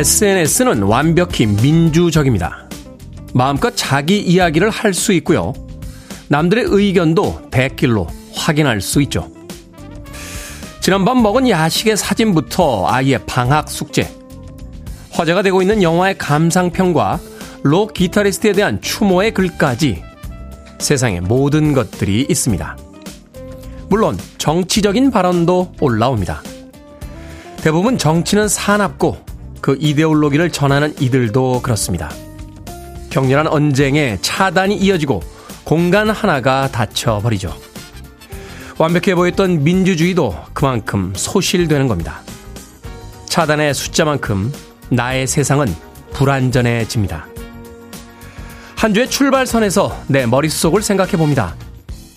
SNS는 완벽히 민주적입니다. 마음껏 자기 이야기를 할 수 있고요. 남들의 의견도 백길로 확인할 수 있죠. 지난밤 먹은 야식의 사진부터 아이의 방학 숙제, 화제가 되고 있는 영화의 감상평과 록 기타리스트에 대한 추모의 글까지 세상의 모든 것들이 있습니다. 물론 정치적인 발언도 올라옵니다. 대부분 정치는 사납고 그 이데올로기를 전하는 이들도 그렇습니다. 격렬한 언쟁에 차단이 이어지고 공간 하나가 닫혀버리죠. 완벽해 보였던 민주주의도 그만큼 소실되는 겁니다. 차단의 숫자만큼 나의 세상은 불안전해집니다. 한 주의 출발선에서 내 머릿속을 생각해 봅니다.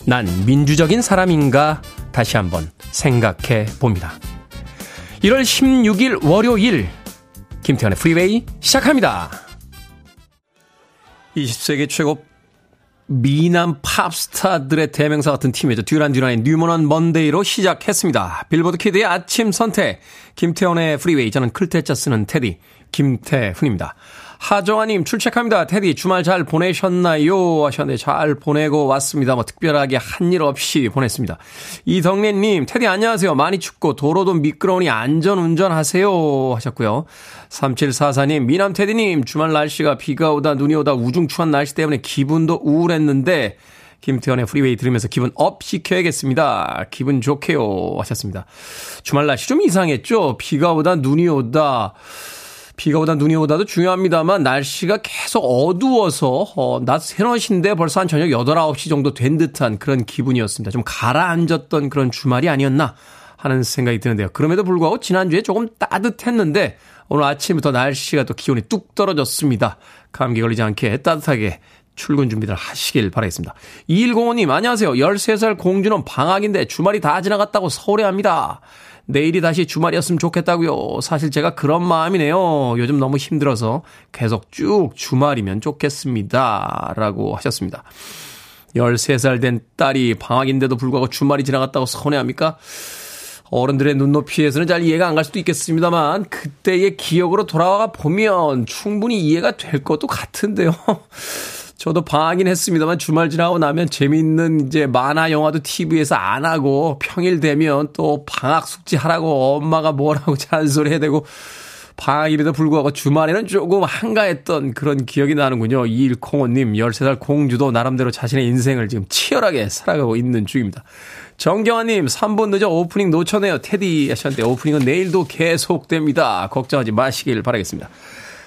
난 민주적인 사람인가 다시 한번 생각해 봅니다. 1월 16일 월요일 김태훈의 프리웨이 시작합니다. 20세기 최고 미남 팝스타들의 대명사 같은 팀이죠. 듀란 듀란의 New Moon on Monday로 시작했습니다. 빌보드 키드의 아침 선택. 김태훈의 프리웨이. 저는 클 태 자 쓰는 테디. 김태훈입니다. 하정아님 출첵합니다. 테디 주말 잘 보내셨나요? 하셨는데 잘 보내고 왔습니다. 뭐 특별하게 한 일 없이 보냈습니다. 이덕래님 테디 안녕하세요. 많이 춥고 도로도 미끄러우니 안전 운전하세요 하셨고요. 3744님 미남 테디님 주말 날씨가 비가 오다 눈이 오다 우중충한 날씨 때문에 기분도 우울했는데 김태훈의 프리웨이 들으면서 기분 up 시켜야겠습니다. 기분 좋게요 하셨습니다. 주말 날씨 좀 이상했죠? 비가 오다 눈이 오다 비가 오다 눈이 오다도 중요합니다만 날씨가 계속 어두워서 어, 낮 세네 신데 벌써 한 저녁 8, 9시 정도 된 듯한 그런 기분이었습니다. 좀 가라앉았던 그런 주말이 아니었나 하는 생각이 드는데요. 그럼에도 불구하고 지난주에 조금 따뜻했는데 오늘 아침부터 날씨가 또 기온이 뚝 떨어졌습니다. 감기 걸리지 않게 따뜻하게 출근 준비들 하시길 바라겠습니다. 2105님, 안녕하세요. 13살 공주는 방학인데 주말이 다 지나갔다고 서울해합니다. 내일이 다시 주말이었으면 좋겠다고요. 사실 제가 그런 마음이네요. 요즘 너무 힘들어서 계속 쭉 주말이면 좋겠습니다. 라고 하셨습니다. 13살 된 딸이 방학인데도 불구하고 주말이 지나갔다고 서운해합니까? 어른들의 눈높이에서는 잘 이해가 안 갈 수도 있겠습니다만 그때의 기억으로 돌아와 보면 충분히 이해가 될 것도 같은데요. 저도 방학이긴 했습니다만 주말 지나고 나면 재미있는 이제 만화 영화도 TV에서 안 하고 평일 되면 또 방학 숙제 하라고 엄마가 뭐라고 잔소리 해야 되고 방학임에도 불구하고 주말에는 조금 한가했던 그런 기억이 나는군요. 이일콩호님, 13살 공주도 나름대로 자신의 인생을 지금 치열하게 살아가고 있는 중입니다. 정경아님, 3분 늦어 오프닝 놓쳤네요. 테디 하셨는데 오프닝은 내일도 계속됩니다. 걱정하지 마시길 바라겠습니다.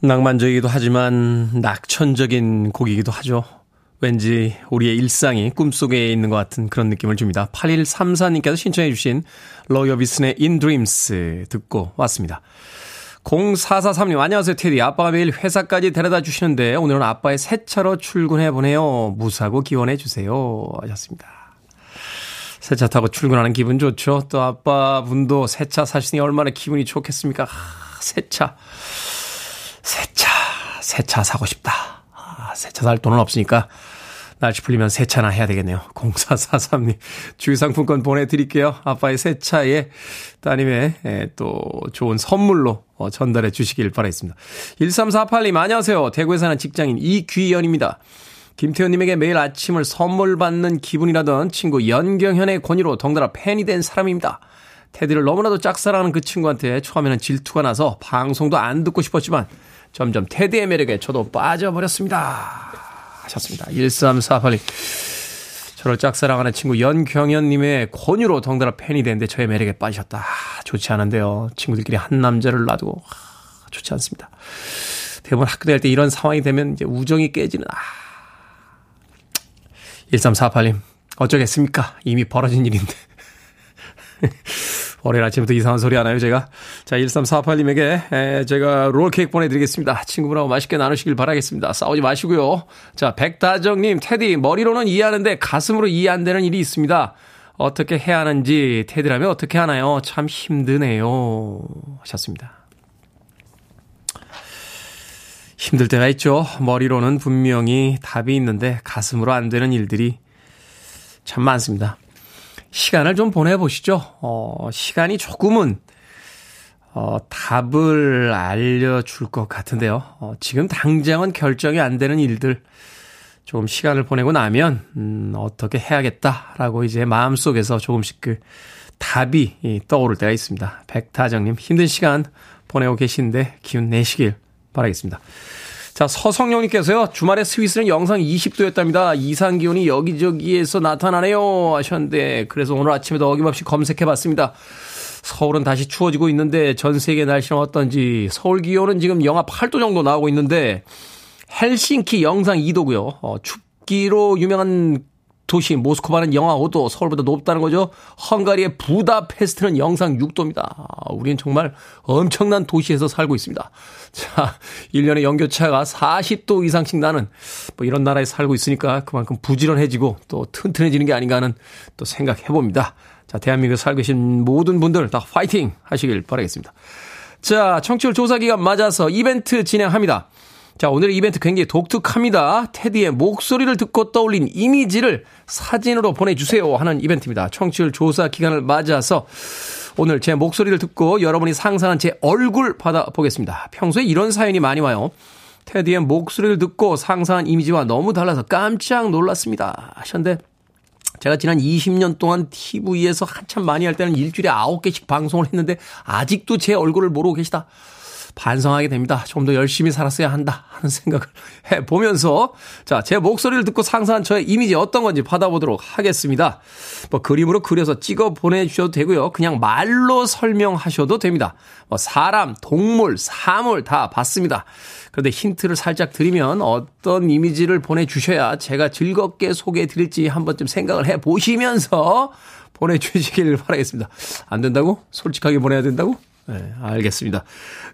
낭만적이기도 하지만 낙천적인 곡이기도 하죠. 왠지 우리의 일상이 꿈속에 있는 것 같은 그런 느낌을 줍니다. 8134님께서 신청해 주신 로이어비슨의 In Dreams 듣고 왔습니다. 0443님, 안녕하세요, 테디. 아빠가 매일 회사까지 데려다 주시는데, 오늘은 아빠의 새 차로 출근해 보네요. 무사고 기원해 주세요. 하셨습니다. 새 차 타고 출근하는 기분 좋죠? 또 아빠 분도 새 차 사시니 얼마나 기분이 좋겠습니까? 아, 새 차. 새 차, 새 차 사고 싶다. 아, 새 차 살 돈은 없으니까 날씨 풀리면 새 차나 해야 되겠네요. 0443님, 주유상품권 보내드릴게요. 아빠의 새 차에 따님의 에, 또 좋은 선물로 어, 전달해 주시길 바라겠습니다. 1348님, 안녕하세요. 대구에 사는 직장인 이귀연입니다. 김태현님에게 매일 아침을 선물 받는 기분이라던 친구 연경현의 권유로 덩달아 팬이 된 사람입니다. 테디를 너무나도 짝사랑하는 그 친구한테 처음에는 질투가 나서 방송도 안 듣고 싶었지만 점점 테디의 매력에 저도 빠져버렸습니다. 하셨습니다. 1348님. 저를 짝사랑하는 친구 연경현님의 권유로 덩달아 팬이 됐는데 저의 매력에 빠지셨다. 아, 좋지 않은데요. 친구들끼리 한 남자를 놔두고 아, 좋지 않습니다. 대부분 학교 다닐 때 이런 상황이 되면 이제 우정이 깨지는 아. 1348님 어쩌겠습니까? 이미 벌어진 일인데. 월요일 아침부터 이상한 소리 하나요, 제가? 자, 1348님에게 에, 제가 롤케이크 보내드리겠습니다. 친구분하고 맛있게 나누시길 바라겠습니다. 싸우지 마시고요. 자, 백다정님, 테디, 머리로는 이해하는데 가슴으로 이해 안 되는 일이 있습니다. 어떻게 해야 하는지, 테디라면 어떻게 하나요? 참 힘드네요. 하셨습니다. 힘들 때가 있죠. 머리로는 분명히 답이 있는데 가슴으로 안 되는 일들이 참 많습니다. 시간을 좀 보내보시죠. 어, 시간이 조금은, 어, 답을 알려줄 것 같은데요. 어, 지금 당장은 결정이 안 되는 일들, 조금 시간을 보내고 나면, 음, 어떻게 해야겠다라고 이제 마음속에서 조금씩 그 답이 떠오를 때가 있습니다. 백타정님, 힘든 시간 보내고 계신데 기운 내시길 바라겠습니다. 자, 서성용님께서요, 주말에 스위스는 영상 20도였답니다. 이상 기온이 여기저기에서 나타나네요. 하셨는데, 그래서 오늘 아침에도 어김없이 검색해 봤습니다. 서울은 다시 추워지고 있는데, 전 세계 날씨는 어떤지, 서울 기온은 지금 영하 8도 정도 나오고 있는데, 헬싱키 영상 2도고요. 어, 춥기로 유명한 도시 모스크바는 영하 5도, 서울보다 높다는 거죠. 헝가리의 부다페스트는 영상 6도입니다. 우리는 정말 엄청난 도시에서 살고 있습니다. 자, 1년의 연교차가 40도 이상씩 나는 뭐 이런 나라에 살고 있으니까 그만큼 부지런해지고 또 튼튼해지는 게 아닌가 하는 또 생각해 봅니다. 자, 대한민국에 살고 계신 모든 분들 다 파이팅 하시길 바라겠습니다. 자, 청취율 조사 기간 맞아서 이벤트 진행합니다. 자, 오늘의 이벤트 굉장히 독특합니다. 테디의 목소리를 듣고 떠올린 이미지를 사진으로 보내주세요 하는 이벤트입니다. 청취율 조사 기간을 맞아서 오늘 제 목소리를 듣고 여러분이 상상한 제 얼굴 받아보겠습니다. 평소에 이런 사연이 많이 와요. 테디의 목소리를 듣고 상상한 이미지와 너무 달라서 깜짝 놀랐습니다. 하셨는데 제가 지난 20년 동안 TV에서 한참 많이 할 때는 일주일에 9개씩 방송을 했는데 아직도 제 얼굴을 모르고 계시다. 반성하게 됩니다. 좀 더 열심히 살았어야 한다 하는 생각을 해 보면서 자, 제 목소리를 듣고 상상한 저의 이미지 어떤 건지 받아보도록 하겠습니다. 뭐 그림으로 그려서 찍어 보내 주셔도 되고요. 그냥 말로 설명하셔도 됩니다. 뭐 사람, 동물, 사물 다 봤습니다. 그런데 힌트를 살짝 드리면 어떤 이미지를 보내 주셔야 제가 즐겁게 소개해 드릴지 한 번쯤 생각을 해 보시면서 보내 주시길 바라겠습니다. 안 된다고? 솔직하게 보내야 된다고? 네, 알겠습니다.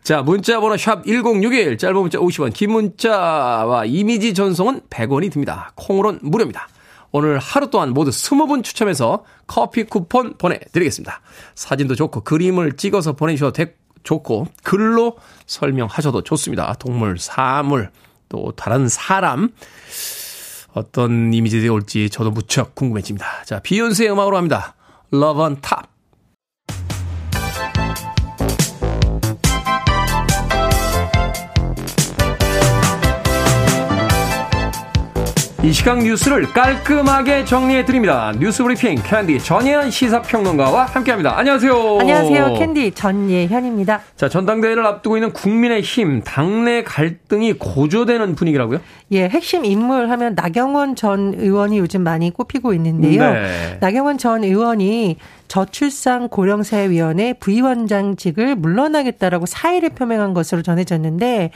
자, 문자 번호 샵 1061, 짧은 문자 50원, 긴 문자와 이미지 전송은 100원이 듭니다. 콩으로는 무료입니다. 오늘 하루 동안 모두 20분 추첨해서 커피 쿠폰 보내드리겠습니다. 사진도 좋고 그림을 찍어서 보내주셔도 되, 좋고 글로 설명하셔도 좋습니다. 동물, 사물, 또 다른 사람 어떤 이미지들이 올지 저도 무척 궁금해집니다. 자, 비욘세의 음악으로 합니다. Love on Top. 이 시각 뉴스를 깔끔하게 정리해 드립니다. 뉴스 브리핑 캔디 전예현 시사평론가와 함께합니다. 안녕하세요. 안녕하세요. 캔디 전예현입니다. 자, 전당대회를 앞두고 있는 국민의힘 당내 갈등이 고조되는 분위기라고요? 예, 핵심 인물 하면 나경원 전 의원이 요즘 많이 꼽히고 있는데요. 네. 나경원 전 의원이 저출산 고령사회위원회 부위원장직을 물러나겠다라고 사의를 표명한 것으로 전해졌는데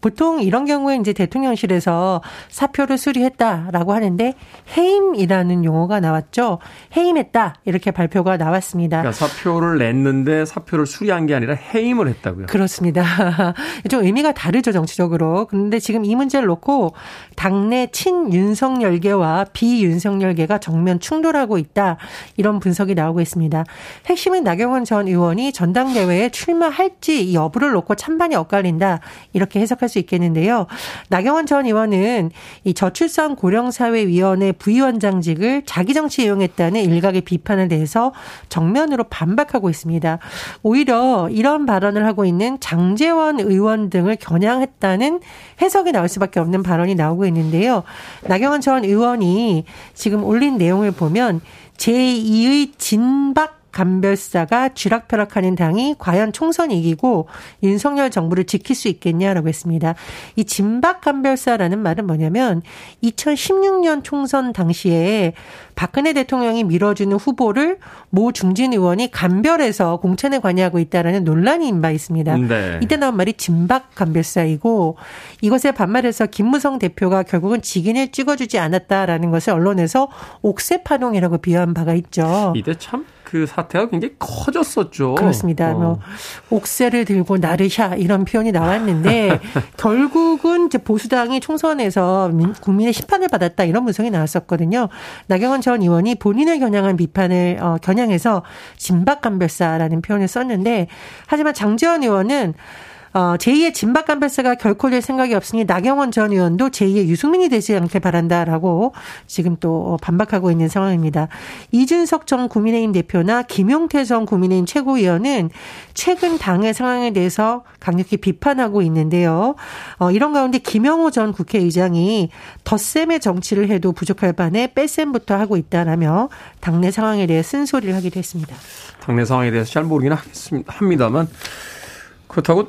보통 이런 경우에 이제 대통령실에서 사표를 수리했다라고 하는데 해임이라는 용어가 나왔죠. 해임했다 이렇게 발표가 나왔습니다. 그러니까 사표를 냈는데 사표를 수리한 게 아니라 해임을 했다고요. 그렇습니다. 좀 의미가 다르죠 정치적으로. 그런데 지금 이 문제를 놓고 당내 친윤석열계와 비윤석열계가 정면 충돌하고 있다 이런 분석이 나오고 있습니다. 있습니다. 핵심은 나경원 전 의원이 전당대회에 출마할지 여부를 놓고 찬반이 엇갈린다. 이렇게 해석할 수 있겠는데요. 나경원 전 의원은 이 저출산 고령사회위원회 부위원장직을 자기 정치 이용했다는 일각의 비판에 대해서 정면으로 반박하고 있습니다. 오히려 이런 발언을 하고 있는 장재원 의원 등을 겨냥했다는 해석이 나올 수밖에 없는 발언이 나오고 있는데요. 나경원 전 의원이 지금 올린 내용을 보면 제2의 진박 간별사가 쥐락펴락하는 당이 과연 총선 이기고 윤석열 정부를 지킬 수 있겠냐라고 했습니다. 이 진박 간별사라는 말은 뭐냐면 2016년 총선 당시에 박근혜 대통령이 밀어주는 후보를 모 중진 의원이 간별해서 공천에 관여하고 있다라는 논란이 인바 있습니다. 네. 이때 나온 말이 진박 간별사이고 이것에 반말해서 김무성 대표가 결국은 직인을 찍어주지 않았다라는 것을 언론에서 옥새 파동이라고 비유한 바가 있죠. 이때 참 그 사태가 굉장히 커졌었죠. 그렇습니다. 어. 뭐 옥새를 들고 나르샤 이런 표현이 나왔는데 결국은 이제 보수당이 총선에서 국민의 심판을 받았다 이런 분석이 나왔었거든요. 나경원 전 의원이 본인을 겨냥한 비판을 어, 겨냥해서 진박감별사라는 표현을 썼는데 하지만 장재원 의원은 어, 제2의 진박간별사가 결코 될 생각이 없으니 나경원 전 의원도 제2의 유승민이 되지 않길 바란다라고 지금 또 반박하고 있는 상황입니다. 이준석 전 국민의힘 대표나 김용태 전 국민의힘 최고위원은 최근 당의 상황에 대해서 강력히 비판하고 있는데요. 어, 이런 가운데 김영호 전 국회의장이 덧셈의 정치를 해도 부족할 반에 뺄셈부터 하고 있다라며 당내 상황에 대해 쓴소리를 하기도 했습니다. 당내 상황에 대해서 잘 모르긴 합니다만 그렇다고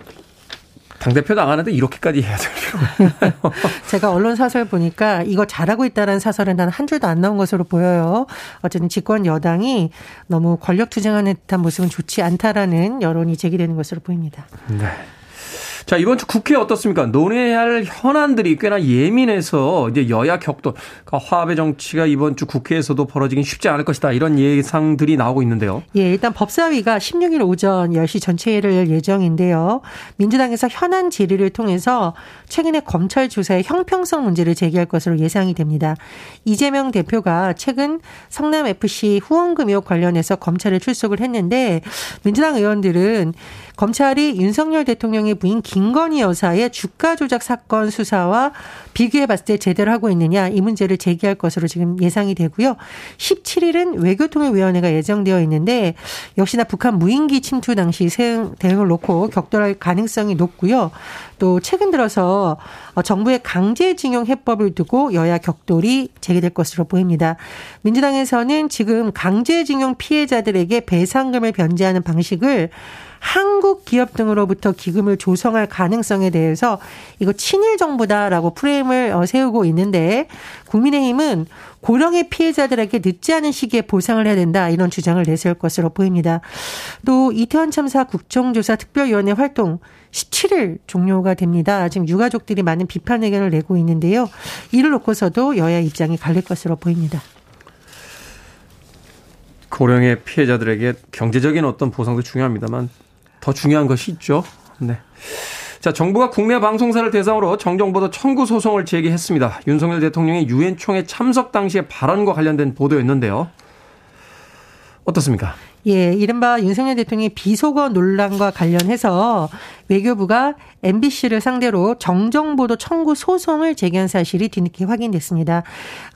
당대표 나가는데 이렇게까지 해야 될 필요가 있나요? 제가 언론 사설 보니까 이거 잘하고 있다는 사설은 단한 줄도 안 나온 것으로 보여요. 어쨌든 집권 여당이 너무 권력 투쟁하는 듯한 모습은 좋지 않다라는 여론이 제기되는 것으로 보입니다. 네. 자, 이번 주 국회 어떻습니까? 논의해야 할 현안들이 꽤나 예민해서 이제 여야 격돌, 그러니까 화합의 정치가 이번 주 국회에서도 벌어지긴 쉽지 않을 것이다. 이런 예상들이 나오고 있는데요. 예, 일단 법사위가 16일 오전 10시 전체회를 열 예정인데요. 민주당에서 현안 질의를 통해서 최근에 검찰 조사의 형평성 문제를 제기할 것으로 예상이 됩니다. 이재명 대표가 최근 성남 FC 후원금 의혹 관련해서 검찰에 출석을 했는데 민주당 의원들은 검찰이 윤석열 대통령의 부인 김건희 여사의 주가 조작 사건 수사와 비교해 봤을 때 제대로 하고 있느냐 이 문제를 제기할 것으로 지금 예상이 되고요. 17일은 외교통일위원회가 예정되어 있는데 역시나 북한 무인기 침투 당시 대응을 놓고 격돌할 가능성이 높고요. 또 최근 들어서 정부의 강제징용 해법을 두고 여야 격돌이 제기될 것으로 보입니다. 민주당에서는 지금 강제징용 피해자들에게 배상금을 변제하는 방식을 한국 기업 등으로부터 기금을 조성할 가능성에 대해서 이거 친일 정부다라고 프레임을 어, 세우고 있는데 국민의힘은 고령의 피해자들에게 늦지 않은 시기에 보상을 해야 된다 이런 주장을 내세울 것으로 보입니다. 또 이태원 참사 국정조사 특별위원회 활동 17일 종료가 됩니다. 지금 유가족들이 많은 비판 의견을 내고 있는데요. 이를 놓고서도 여야 입장이 갈릴 것으로 보입니다. 고령의 피해자들에게 경제적인 어떤 보상도 중요합니다만 더 중요한 것이 있죠. 네. 자, 정부가 국내 방송사를 대상으로 정정보도 청구 소송을 제기했습니다. 윤석열 대통령의 유엔 총회 참석 당시의 발언과 관련된 보도였는데요. 어떻습니까? 예, 이른바 윤석열 대통령의 비속어 논란과 관련해서 외교부가 MBC를 상대로 정정보도 청구 소송을 제기한 사실이 뒤늦게 확인됐습니다.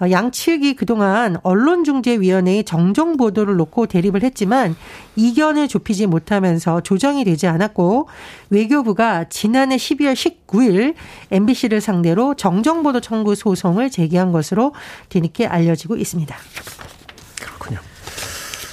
어, 양측이 그동안 언론중재위원회의 정정보도를 놓고 대립을 했지만 이견을 좁히지 못하면서 조정이 되지 않았고 외교부가 지난해 12월 19일 MBC를 상대로 정정보도 청구 소송을 제기한 것으로 뒤늦게 알려지고 있습니다.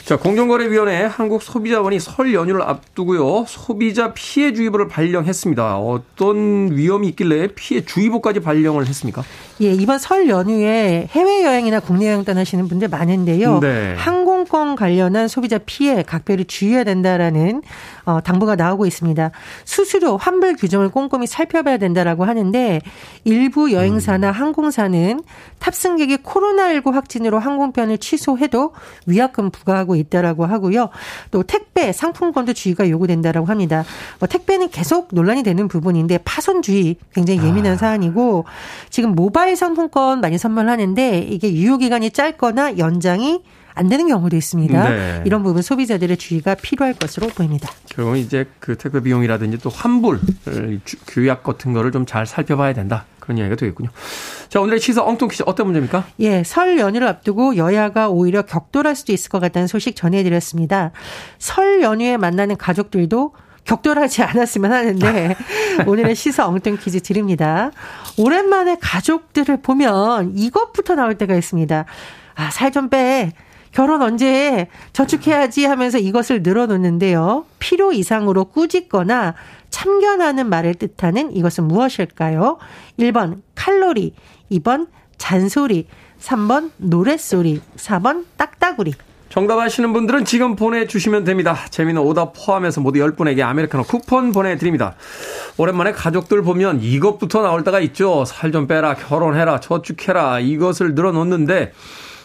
자, 공정거래위원회 한국소비자원이 설 연휴를 앞두고요. 소비자 피해 주의보를 발령했습니다. 어떤 위험이 있길래 피해 주의보까지 발령을 했습니까? 예, 이번 설 연휴에 해외 여행이나 국내 여행 떠나시는 분들 많은데요. 네. 항공권 관련한 소비자 피해 각별히 주의해야 된다라는 어, 당부가 나오고 있습니다. 수수료 환불 규정을 꼼꼼히 살펴봐야 된다라고 하는데 일부 여행사나 음. 항공사는 탑승객이 코로나19 확진으로 항공편을 취소해도 위약금 부과하고 있다라고 하고요. 또 택배 상품권도 주의가 요구된다라고 합니다. 뭐 택배는 계속 논란이 되는 부분인데 파손 주의 굉장히 예민한 아. 사안이고 지금 모바일 상품권 많이 선물하는데 이게 유효 기간이 짧거나 연장이 안 되는 경우도 있습니다. 네. 이런 부분 소비자들의 주의가 필요할 것으로 보입니다. 결국은 이제 그 택배 비용이라든지 또 환불 규약 같은 거를 좀 잘 살펴봐야 된다. 그런 이야기가 되겠군요. 자, 오늘의 시사 엉뚱 퀴즈 어떤 문제입니까? 예, 설 연휴를 앞두고 여야가 오히려 격돌할 수도 있을 것 같다는 소식 전해드렸습니다. 설 연휴에 만나는 가족들도 격돌하지 않았으면 하는데 오늘의 시사 엉뚱 퀴즈 드립니다. 오랜만에 가족들을 보면 이것부터 나올 때가 있습니다. 아, 살 좀 빼. 결혼 언제 저축해야지 하면서 이것을 늘어놓는데요. 필요 이상으로 꾸짖거나 참견하는 말을 뜻하는 이것은 무엇일까요? 1번 칼로리, 2번 잔소리, 3번 노랫소리, 4번 딱따구리. 정답 아시는 분들은 지금 보내주시면 됩니다. 재미는 오답 포함해서 모두 10분에게 아메리카노 쿠폰 보내드립니다. 오랜만에 가족들 보면 이것부터 나올 때가 있죠. 살 좀 빼라, 결혼해라, 저축해라, 이것을 늘어놓는데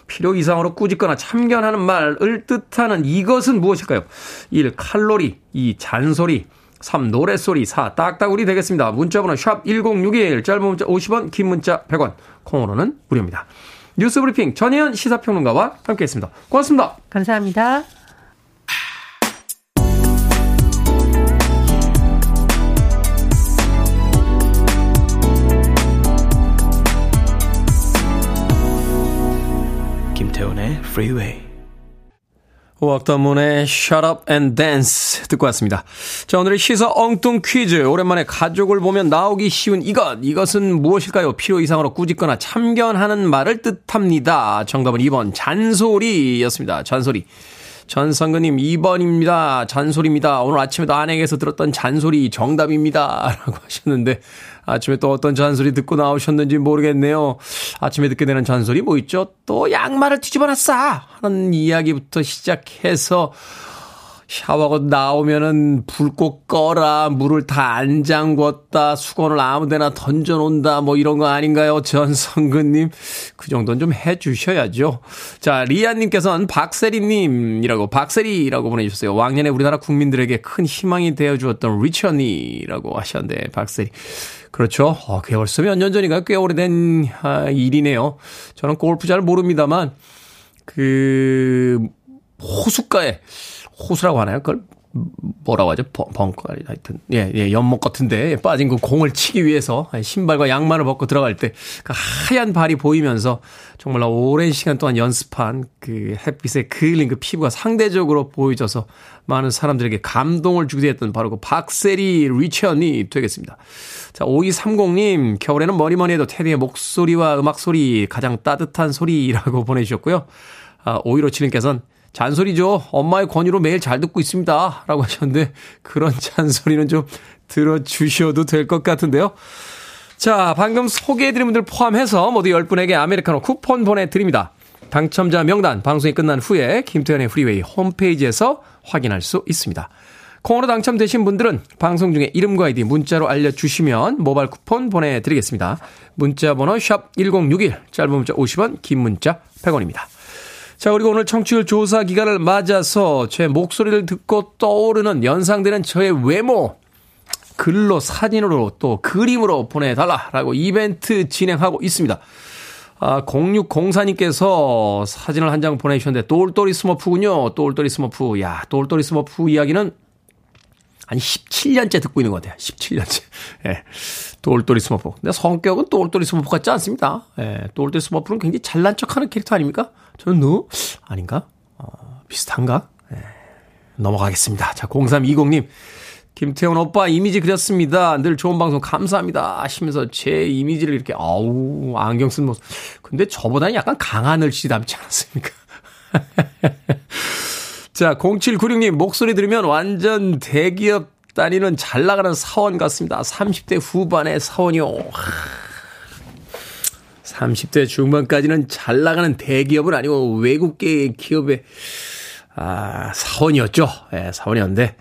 필요 이상으로 꾸짖거나 참견하는 말을 뜻하는 이것은 무엇일까요? 1. 칼로리, 2. 잔소리, 3. 노랫소리, 4. 딱딱우리 되겠습니다. 문자번호 샵 1061, 짧은 문자 50원, 긴 문자 100원, 콩으로는 무료입니다. 뉴스 브리핑 전혜연 시사평론가와 함께했습니다. 고맙습니다. 감사합니다. 김태훈의 Freeway. 오악다문의 Shut Up and Dance 듣고 왔습니다. 자, 오늘의 시사 엉뚱 퀴즈. 오랜만에 가족을 보면 나오기 쉬운 이것. 이것은 무엇일까요? 필요 이상으로 꾸짖거나 참견하는 말을 뜻합니다. 정답은 2번 잔소리였습니다. 잔소리. 전성근님 2번입니다. 잔소리입니다. 오늘 아침에도 아내에게서 들었던 잔소리 정답입니다. 라고 하셨는데 아침에 또 어떤 잔소리 듣고 나오셨는지 모르겠네요. 아침에 듣게 되는 잔소리 뭐 있죠? 또 양말을 뒤집어 놨어! 하는 이야기부터 시작해서 샤워하고 나오면은 불꼭 꺼라, 물을 다 안 잠궜다, 수건을 아무 데나 던져놓는다, 뭐 이런 거 아닌가요? 전성근님. 그 정도는 좀 해주셔야죠. 자, 리아님께서는 박세리님이라고, 박세리라고 보내주셨어요. 왕년에 우리나라 국민들에게 큰 희망이 되어주었던 리처니라고 하셨는데, 박세리. 그렇죠. 어, 그게 벌써 몇 년 전인가요? 꽤 오래된 아, 일이네요. 저는 골프 잘 모릅니다만, 그, 호숫가에, 호수라고 하나요? 그걸 뭐라고 하죠? 벙커, 하여튼. 예, 예, 연못 같은데 빠진 그 공을 치기 위해서 신발과 양말을 벗고 들어갈 때 그 하얀 발이 보이면서 정말 오랜 시간 동안 연습한 그 햇빛에 그을린 그 피부가 상대적으로 보여져서 많은 사람들에게 감동을 주게 됐던 바로 그 박세리 리천이 되겠습니다. 자, 5230님, 겨울에는 뭐니 해도 테디의 목소리와 음악 소리 가장 따뜻한 소리라고 보내주셨고요. 아, 5157님께서는 잔소리죠. 엄마의 권유로 매일 잘 듣고 있습니다. 라고 하셨는데, 그런 잔소리는 좀 들어주셔도 될 것 같은데요. 자, 방금 소개해드린 분들 포함해서 모두 10분에게 아메리카노 쿠폰 보내드립니다. 당첨자 명단 방송이 끝난 후에 김태훈의 프리웨이 홈페이지에서 확인할 수 있습니다. 콩으로 당첨되신 분들은 방송 중에 이름과 아이디 문자로 알려주시면 모바일 쿠폰 보내드리겠습니다. 문자 번호 샵 1061, 짧은 문자 50원, 긴 문자 100원입니다. 자, 그리고 오늘 청취율 조사 기간을 맞아서 제 목소리를 듣고 떠오르는 연상되는 저의 외모, 글로 사진으로 또 그림으로 보내달라라고 이벤트 진행하고 있습니다. 아, 0604님께서 사진을 한 장 보내주셨는데, 똘똘이 스머프군요. 똘똘이 스머프. 야, 똘똘이 스머프 이야기는 한 17년째 듣고 있는 것 같아요. 17년째. 예. 똘똘이 스머프. 근데 성격은 똘똘이 스머프 같지 않습니다. 예. 똘똘이 스머프는 굉장히 잘난 척 하는 캐릭터 아닙니까? 저는 너? 아닌가? 어, 비슷한가? 예. 넘어가겠습니다. 자, 0320님. 김태훈 오빠 이미지 그렸습니다. 늘 좋은 방송 감사합니다. 하시면서 제 이미지를 이렇게, 아우, 안경 쓴 모습. 근데 저보다는 약간 강하늘 씨 닮지 않았습니까? 자, 0796님, 목소리 들으면 완전 대기업 다니는 잘 나가는 사원 같습니다. 30대 후반의 사원이요. 30대 중반까지는 잘 나가는 대기업은 아니고 외국계 기업의 아, 사원이었죠. 예, 네, 사원이었는데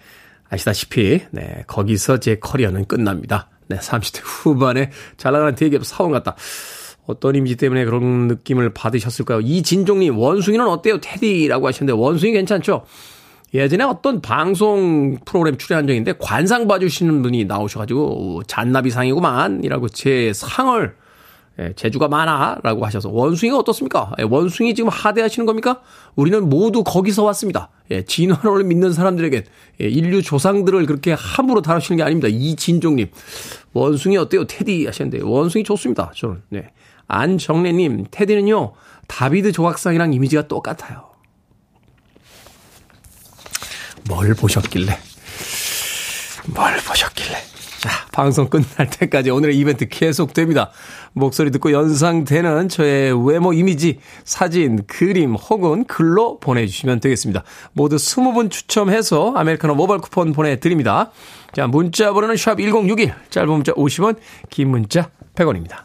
아시다시피 네, 거기서 제 커리어는 끝납니다. 네, 30대 후반에 잘 나가는 대기업 사원 같다. 어떤 이미지 때문에 그런 느낌을 받으셨을까요? 이진종님, 원숭이는 어때요? 테디라고 하셨는데, 원숭이 괜찮죠? 예전에 어떤 방송 프로그램 출연한 적인데, 관상 봐주시는 분이 나오셔가지고, 잔나비상이구만, 이라고 제 상을, 예, 재주가 많아, 라고 하셔서, 원숭이가 어떻습니까? 예, 원숭이 지금 하대하시는 겁니까? 우리는 모두 거기서 왔습니다. 예, 진화론을 믿는 사람들에게, 예, 인류 조상들을 그렇게 함부로 다루시는 게 아닙니다. 이진종님, 원숭이 어때요? 테디 하셨는데, 원숭이 좋습니다. 저는, 네. 안정래님, 테디는요, 다비드 조각상이랑 이미지가 똑같아요. 뭘 보셨길래? 뭘 보셨길래? 자, 방송 끝날 때까지 오늘의 이벤트 계속됩니다. 목소리 듣고 연상되는 저의 외모 이미지, 사진, 그림 혹은 글로 보내주시면 되겠습니다. 모두 20분 추첨해서 아메리카노 모바일 쿠폰 보내드립니다. 자, 문자 번호는 샵 1061, 짧은 문자 50원, 긴 문자 100원입니다.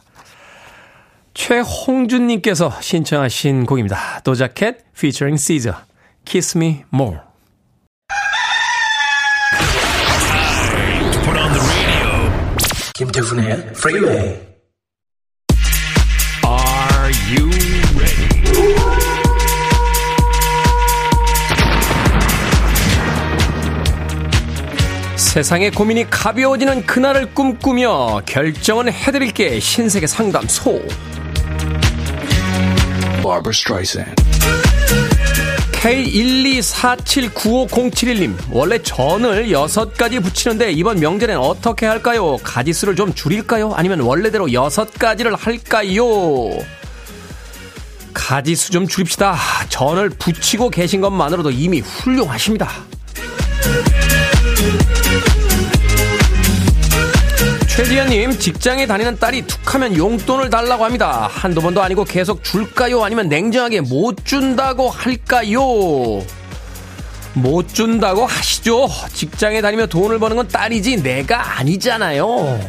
최홍준님께서 신청하신 곡입니다. 도자켓 featuring Caesar, Kiss Me More. 김태훈의 Freeway. Are you ready? 세상의 고민이 가벼워지는 그날을 꿈꾸며 결정은 해드릴게 신세계 상담소. Barbara Streisand. K124795071님, 원래 전을 6가지 붙이는데 이번 명절엔 어떻게 할까요? 가지수를 좀 줄일까요? 아니면 원래대로 6가지를 할까요? 가지수 좀 줄입시다. 전을 붙이고 계신 것만으로도 이미 훌륭하십니다. 최지현님, 직장에 다니는 딸이 툭 하면 용돈을 달라고 합니다. 한두 번도 아니고 계속 줄까요? 아니면 냉정하게 못 준다고 할까요? 못 준다고 하시죠. 직장에 다니며 돈을 버는 건 딸이지 내가 아니잖아요.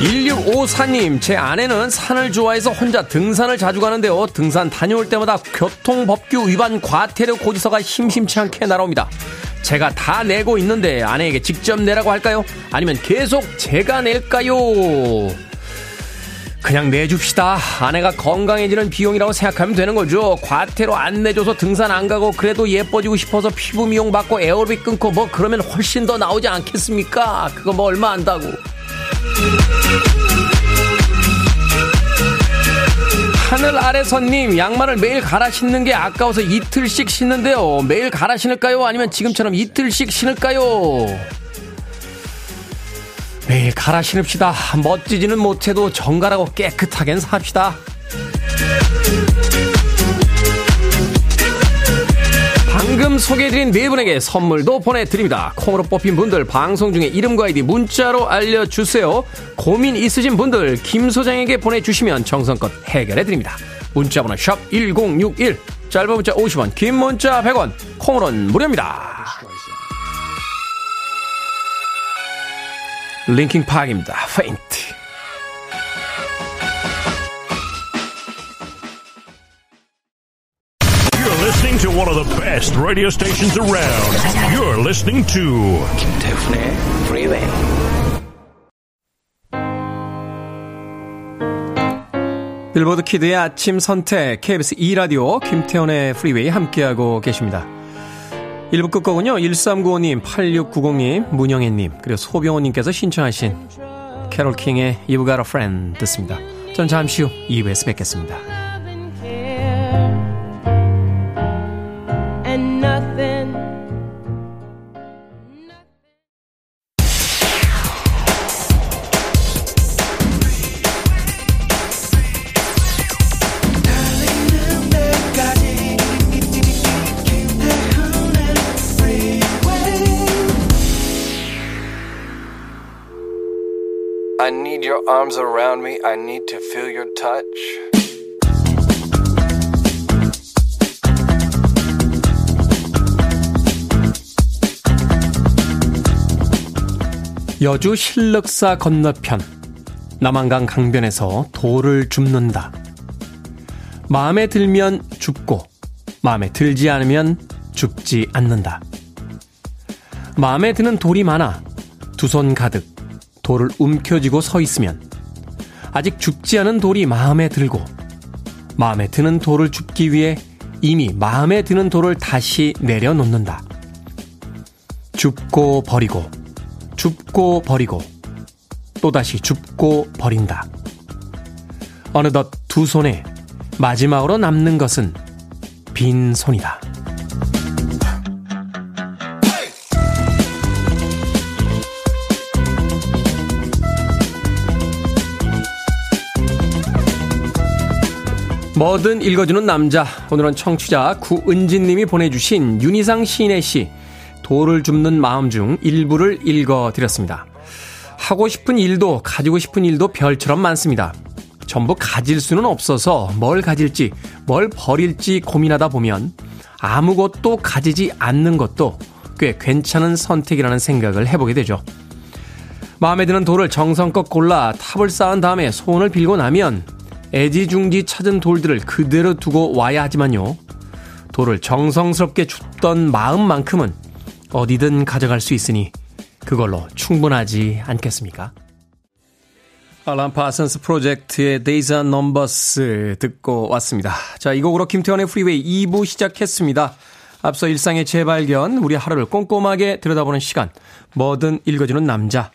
1654님, 제 아내는 산을 좋아해서 혼자 등산을 자주 가는데요. 등산 다녀올 때마다 교통법규 위반 과태료 고지서가 심심치 않게 날아옵니다. 제가 다 내고 있는데 아내에게 직접 내라고 할까요? 아니면 계속 제가 낼까요? 그냥 내줍시다. 아내가 건강해지는 비용이라고 생각하면 되는 거죠. 과태료 안 내줘서 등산 안 가고 그래도 예뻐지고 싶어서 피부 미용 받고 에어로빅 끊고 뭐 그러면 훨씬 더 나오지 않겠습니까? 그거 뭐 얼마 안다고. 하늘 아래 선님, 양말을 매일 갈아 신는 게 아까워서 이틀씩 신는데요. 매일 갈아 신을까요? 아니면 지금처럼 이틀씩 신을까요? 매일 갈아 신읍시다. 멋지지는 못해도 정갈하고 깨끗하게 삽시다. 방금 소개해드린 네 분에게 선물도 보내드립니다. 콩으로 뽑힌 분들 방송 중에 이름과 아이디 문자로 알려주세요. 고민 있으신 분들 김 소장에게 보내주시면 정성껏 해결해드립니다. 문자번호 샵 1061, 짧은 문자 50원, 긴 문자 100원, 콩으로는 무료입니다. 링킹 파악입니다. 페인트. Best radio stations around. You're listening to 김태훈의 Freeway. 빌보드 키드의 아침 선택 KBS 2 라디오 김태훈의 Freeway 함께하고 계십니다. 1부 끝곡은요. 1395님, 8690님, 문영애 님, 그리고 소병호 님께서 신청하신 캐롤 킹의 You've Got a Friend 듣습니다. 전 잠시 후 2부에서 뵙겠습니다. Arms around me. I need to feel your touch. 여주 신륵사 건너편 남한강 강변에서 돌을 줍는다. 마음에 들면 줍고 마음에 들지 않으면 줍지 않는다. 마음에 드는 돌이 많아 두 손 가득 돌을 움켜쥐고 서 있으면 아직 죽지 않은 돌이 마음에 들고 마음에 드는 돌을 줍기 위해 이미 마음에 드는 돌을 다시 내려놓는다. 줍고 버리고 줍고 버리고 또다시 줍고 버린다. 어느덧 두 손에 마지막으로 남는 것은 빈 손이다. 뭐든 읽어주는 남자. 오늘은 청취자 구은진님이 보내주신 윤희상 시인의 시 돌을 줍는 마음 중 일부를 읽어 드렸습니다. 하고 싶은 일도 가지고 싶은 일도 별처럼 많습니다. 전부 가질 수는 없어서 뭘 가질지, 뭘 버릴지 고민하다 보면 아무것도 가지지 않는 것도 꽤 괜찮은 선택이라는 생각을 해보게 되죠. 마음에 드는 돌을 정성껏 골라 탑을 쌓은 다음에 소원을 빌고 나면 애지중지 찾은 돌들을 그대로 두고 와야 하지만요. 돌을 정성스럽게 줬던 마음만큼은 어디든 가져갈 수 있으니 그걸로 충분하지 않겠습니까? 알람 파슨스 프로젝트의 Days and Numbers 듣고 왔습니다. 자, 이 곡으로 김태훈의 프리웨이 2부 시작했습니다. 앞서 일상의 재발견, 우리 하루를 꼼꼼하게 들여다보는 시간, 뭐든 읽어주는 남자.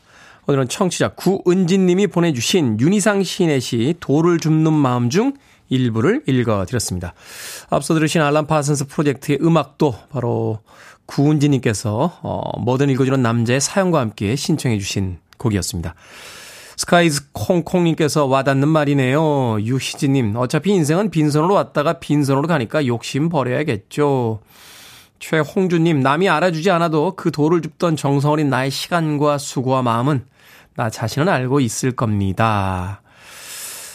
오늘은 청취자 구은진 님이 보내주신 윤희상 시인의 시 돌을 줍는 마음 중 일부를 읽어드렸습니다. 앞서 들으신 Alan Parsons Project의 음악도 바로 구은진 님께서 어, 뭐든 읽어주는 남자의 사연과 함께 신청해 주신 곡이었습니다. 스카이즈 콩콩님께서 와닿는 말이네요. 유희진님, 어차피 인생은 빈손으로 왔다가 빈손으로 가니까 욕심 버려야겠죠. 최홍주님, 남이 알아주지 않아도 그 돌을 줍던 정성 어린 나의 시간과 수고와 마음은 나 자신은 알고 있을 겁니다.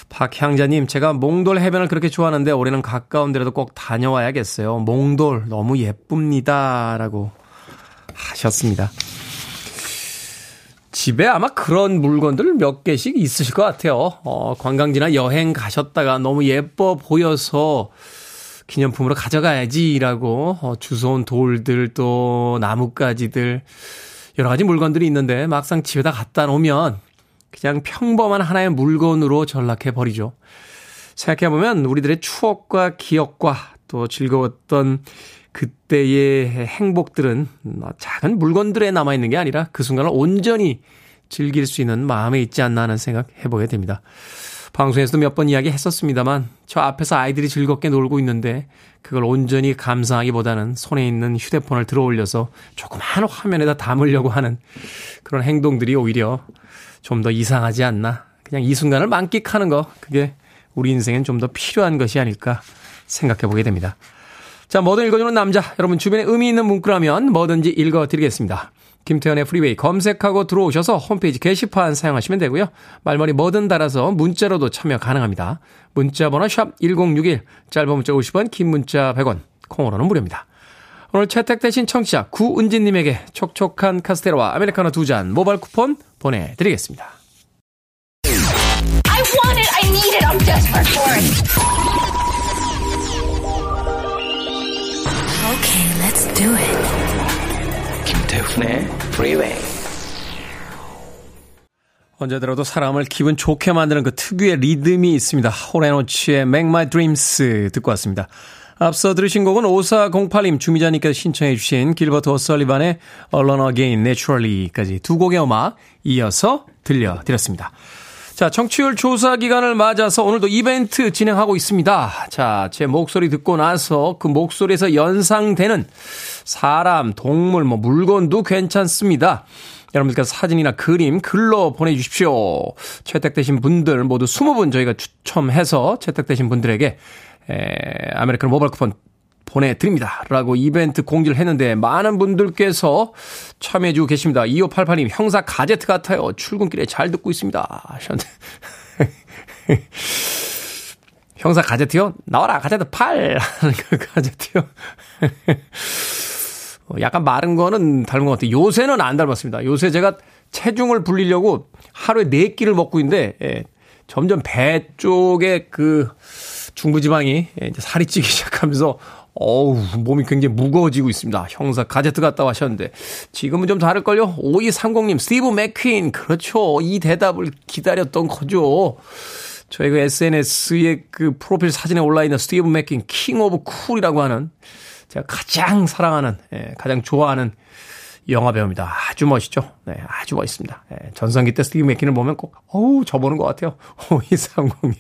박향자님, 제가 몽돌 해변을 그렇게 좋아하는데 올해는 가까운 데라도 꼭 다녀와야겠어요. 몽돌 너무 예쁩니다. 라고 하셨습니다. 집에 아마 그런 물건들 몇 개씩 있으실 것 같아요. 어, 관광지나 여행 가셨다가 너무 예뻐 보여서 기념품으로 가져가야지라고 어, 주워온 돌들 또 나뭇가지들 여러 가지 물건들이 있는데 막상 집에다 갖다 놓으면 그냥 평범한 하나의 물건으로 전락해 버리죠. 생각해 보면 우리들의 추억과 기억과 또 즐거웠던 그때의 행복들은 작은 물건들에 남아 있는 게 아니라 그 순간을 온전히 즐길 수 있는 마음에 있지 않나 하는 생각 해보게 됩니다. 방송에서도 몇 번 이야기 했었습니다만 저 앞에서 아이들이 즐겁게 놀고 있는데 그걸 온전히 감상하기보다는 손에 있는 휴대폰을 들어 올려서 조그마한 화면에다 담으려고 하는 그런 행동들이 오히려 좀 더 이상하지 않나. 그냥 이 순간을 만끽하는 거 그게 우리 인생엔 좀 더 필요한 것이 아닐까 생각해 보게 됩니다. 자, 뭐든 읽어주는 남자. 여러분 주변에 의미 있는 문구라면 뭐든지 읽어드리겠습니다. 김태훈의 프리웨이 검색하고 들어오셔서 홈페이지 게시판 사용하시면 되고요. 말머리 뭐든 달아서 문자로도 참여 가능합니다. 문자 번호 샵 1061, 짧은 문자 50원, 긴 문자 100원, 콩으로는 무료입니다. 오늘 채택되신 청취자 구은진님에게 촉촉한 카스테라와 아메리카노 두 잔 모바일 쿠폰 보내드리겠습니다. Okay, let's do it. 김태훈의 Freeway. 언제 들어도 사람을 기분 좋게 만드는 그 특유의 리듬이 있습니다. 호레노치의 Make My Dreams 듣고 왔습니다. 앞서 들으신 곡은 5408님 주미자님께서 신청해 주신 길버트 오설리반의 Alone Again Naturally까지 두 곡의 음악 이어서 들려드렸습니다. 자, 청취율 조사 기간을 맞아서 오늘도 이벤트 진행하고 있습니다. 자, 제 목소리 듣고 나서 그 목소리에서 연상되는 사람, 동물, 뭐 물건도 괜찮습니다. 여러분들께서 사진이나 그림, 글로 보내주십시오. 채택되신 분들 모두 20분 저희가 추첨해서 채택되신 분들에게 에, 아메리카노 모바일 쿠폰 보내드립니다. 라고 이벤트 공지를 했는데 많은 분들께서 참여해주고 계십니다. 2588님, 형사 가제트 같아요. 출근길에 잘 듣고 있습니다. 하셨는데. 형사 가제트요? 나와라, 가제트 8! 하는 그 가제트요. 어, 약간 마른 거는 닮은 것 같아요. 요새는 안 닮았습니다. 요새 제가 체중을 불리려고 하루에 4끼를 먹고 있는데, 예, 점점 배 쪽에 그 중부지방이 예, 이제 살이 찌기 시작하면서 어우, 몸이 굉장히 무거워지고 있습니다. 형사 가제트 같다 하셨는데. 지금은 좀 다를걸요? 5230님, 스티브 맥퀸. 그렇죠. 이 대답을 기다렸던 거죠. 저희 그 SNS에 그 프로필 사진에 올라있는 스티브 맥퀸, King of Cool이라고 하는 제가 가장 사랑하는, 예, 가장 좋아하는 영화 배우입니다. 아주 멋있죠? 네, 아주 멋있습니다. 네, 전성기 때 스티브 맥킨을 보면 꼭, 어우, 저보는 것 같아요. 5230님.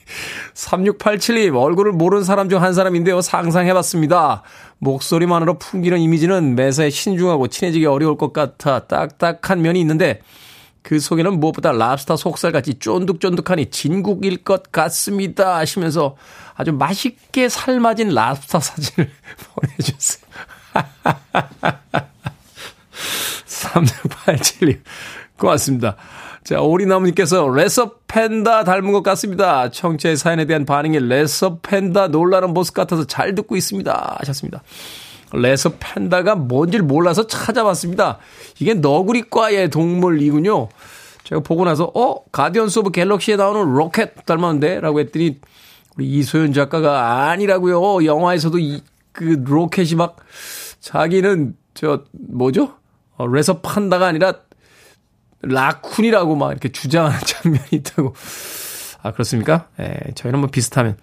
3687님, 얼굴을 모르는 사람 중 한 사람인데요. 상상해봤습니다. 목소리만으로 풍기는 이미지는 매사에 신중하고 친해지기 어려울 것 같아 딱딱한 면이 있는데, 그 속에는 무엇보다 랍스타 속살같이 쫀득쫀득하니 진국일 것 같습니다. 하시면서 아주 맛있게 삶아진 랍스타 사진을 보내주셨어요. 3687님. 고맙습니다. 자, 오리나무님께서 레서 판다 닮은 것 같습니다. 청취자 사연에 대한 반응이 레서 판다 놀라는 모습 같아서 잘 듣고 있습니다. 하셨습니다. 레서 판다가 뭔지를 몰라서 찾아봤습니다. 이게 너구리과의 동물이군요. 제가 보고 나서, 어? Guardians of Galaxy에 나오는 로켓 닮았는데? 라고 했더니, 우리 이소연 작가가 아니라고요. 영화에서도 이, 그 로켓이 막, 자기는, 저, 뭐죠? 어, 레서 판다가 아니라 라쿤이라고 막 이렇게 주장하는 장면이 있다고. 아, 그렇습니까? 예, 저희는 뭐 비슷하면,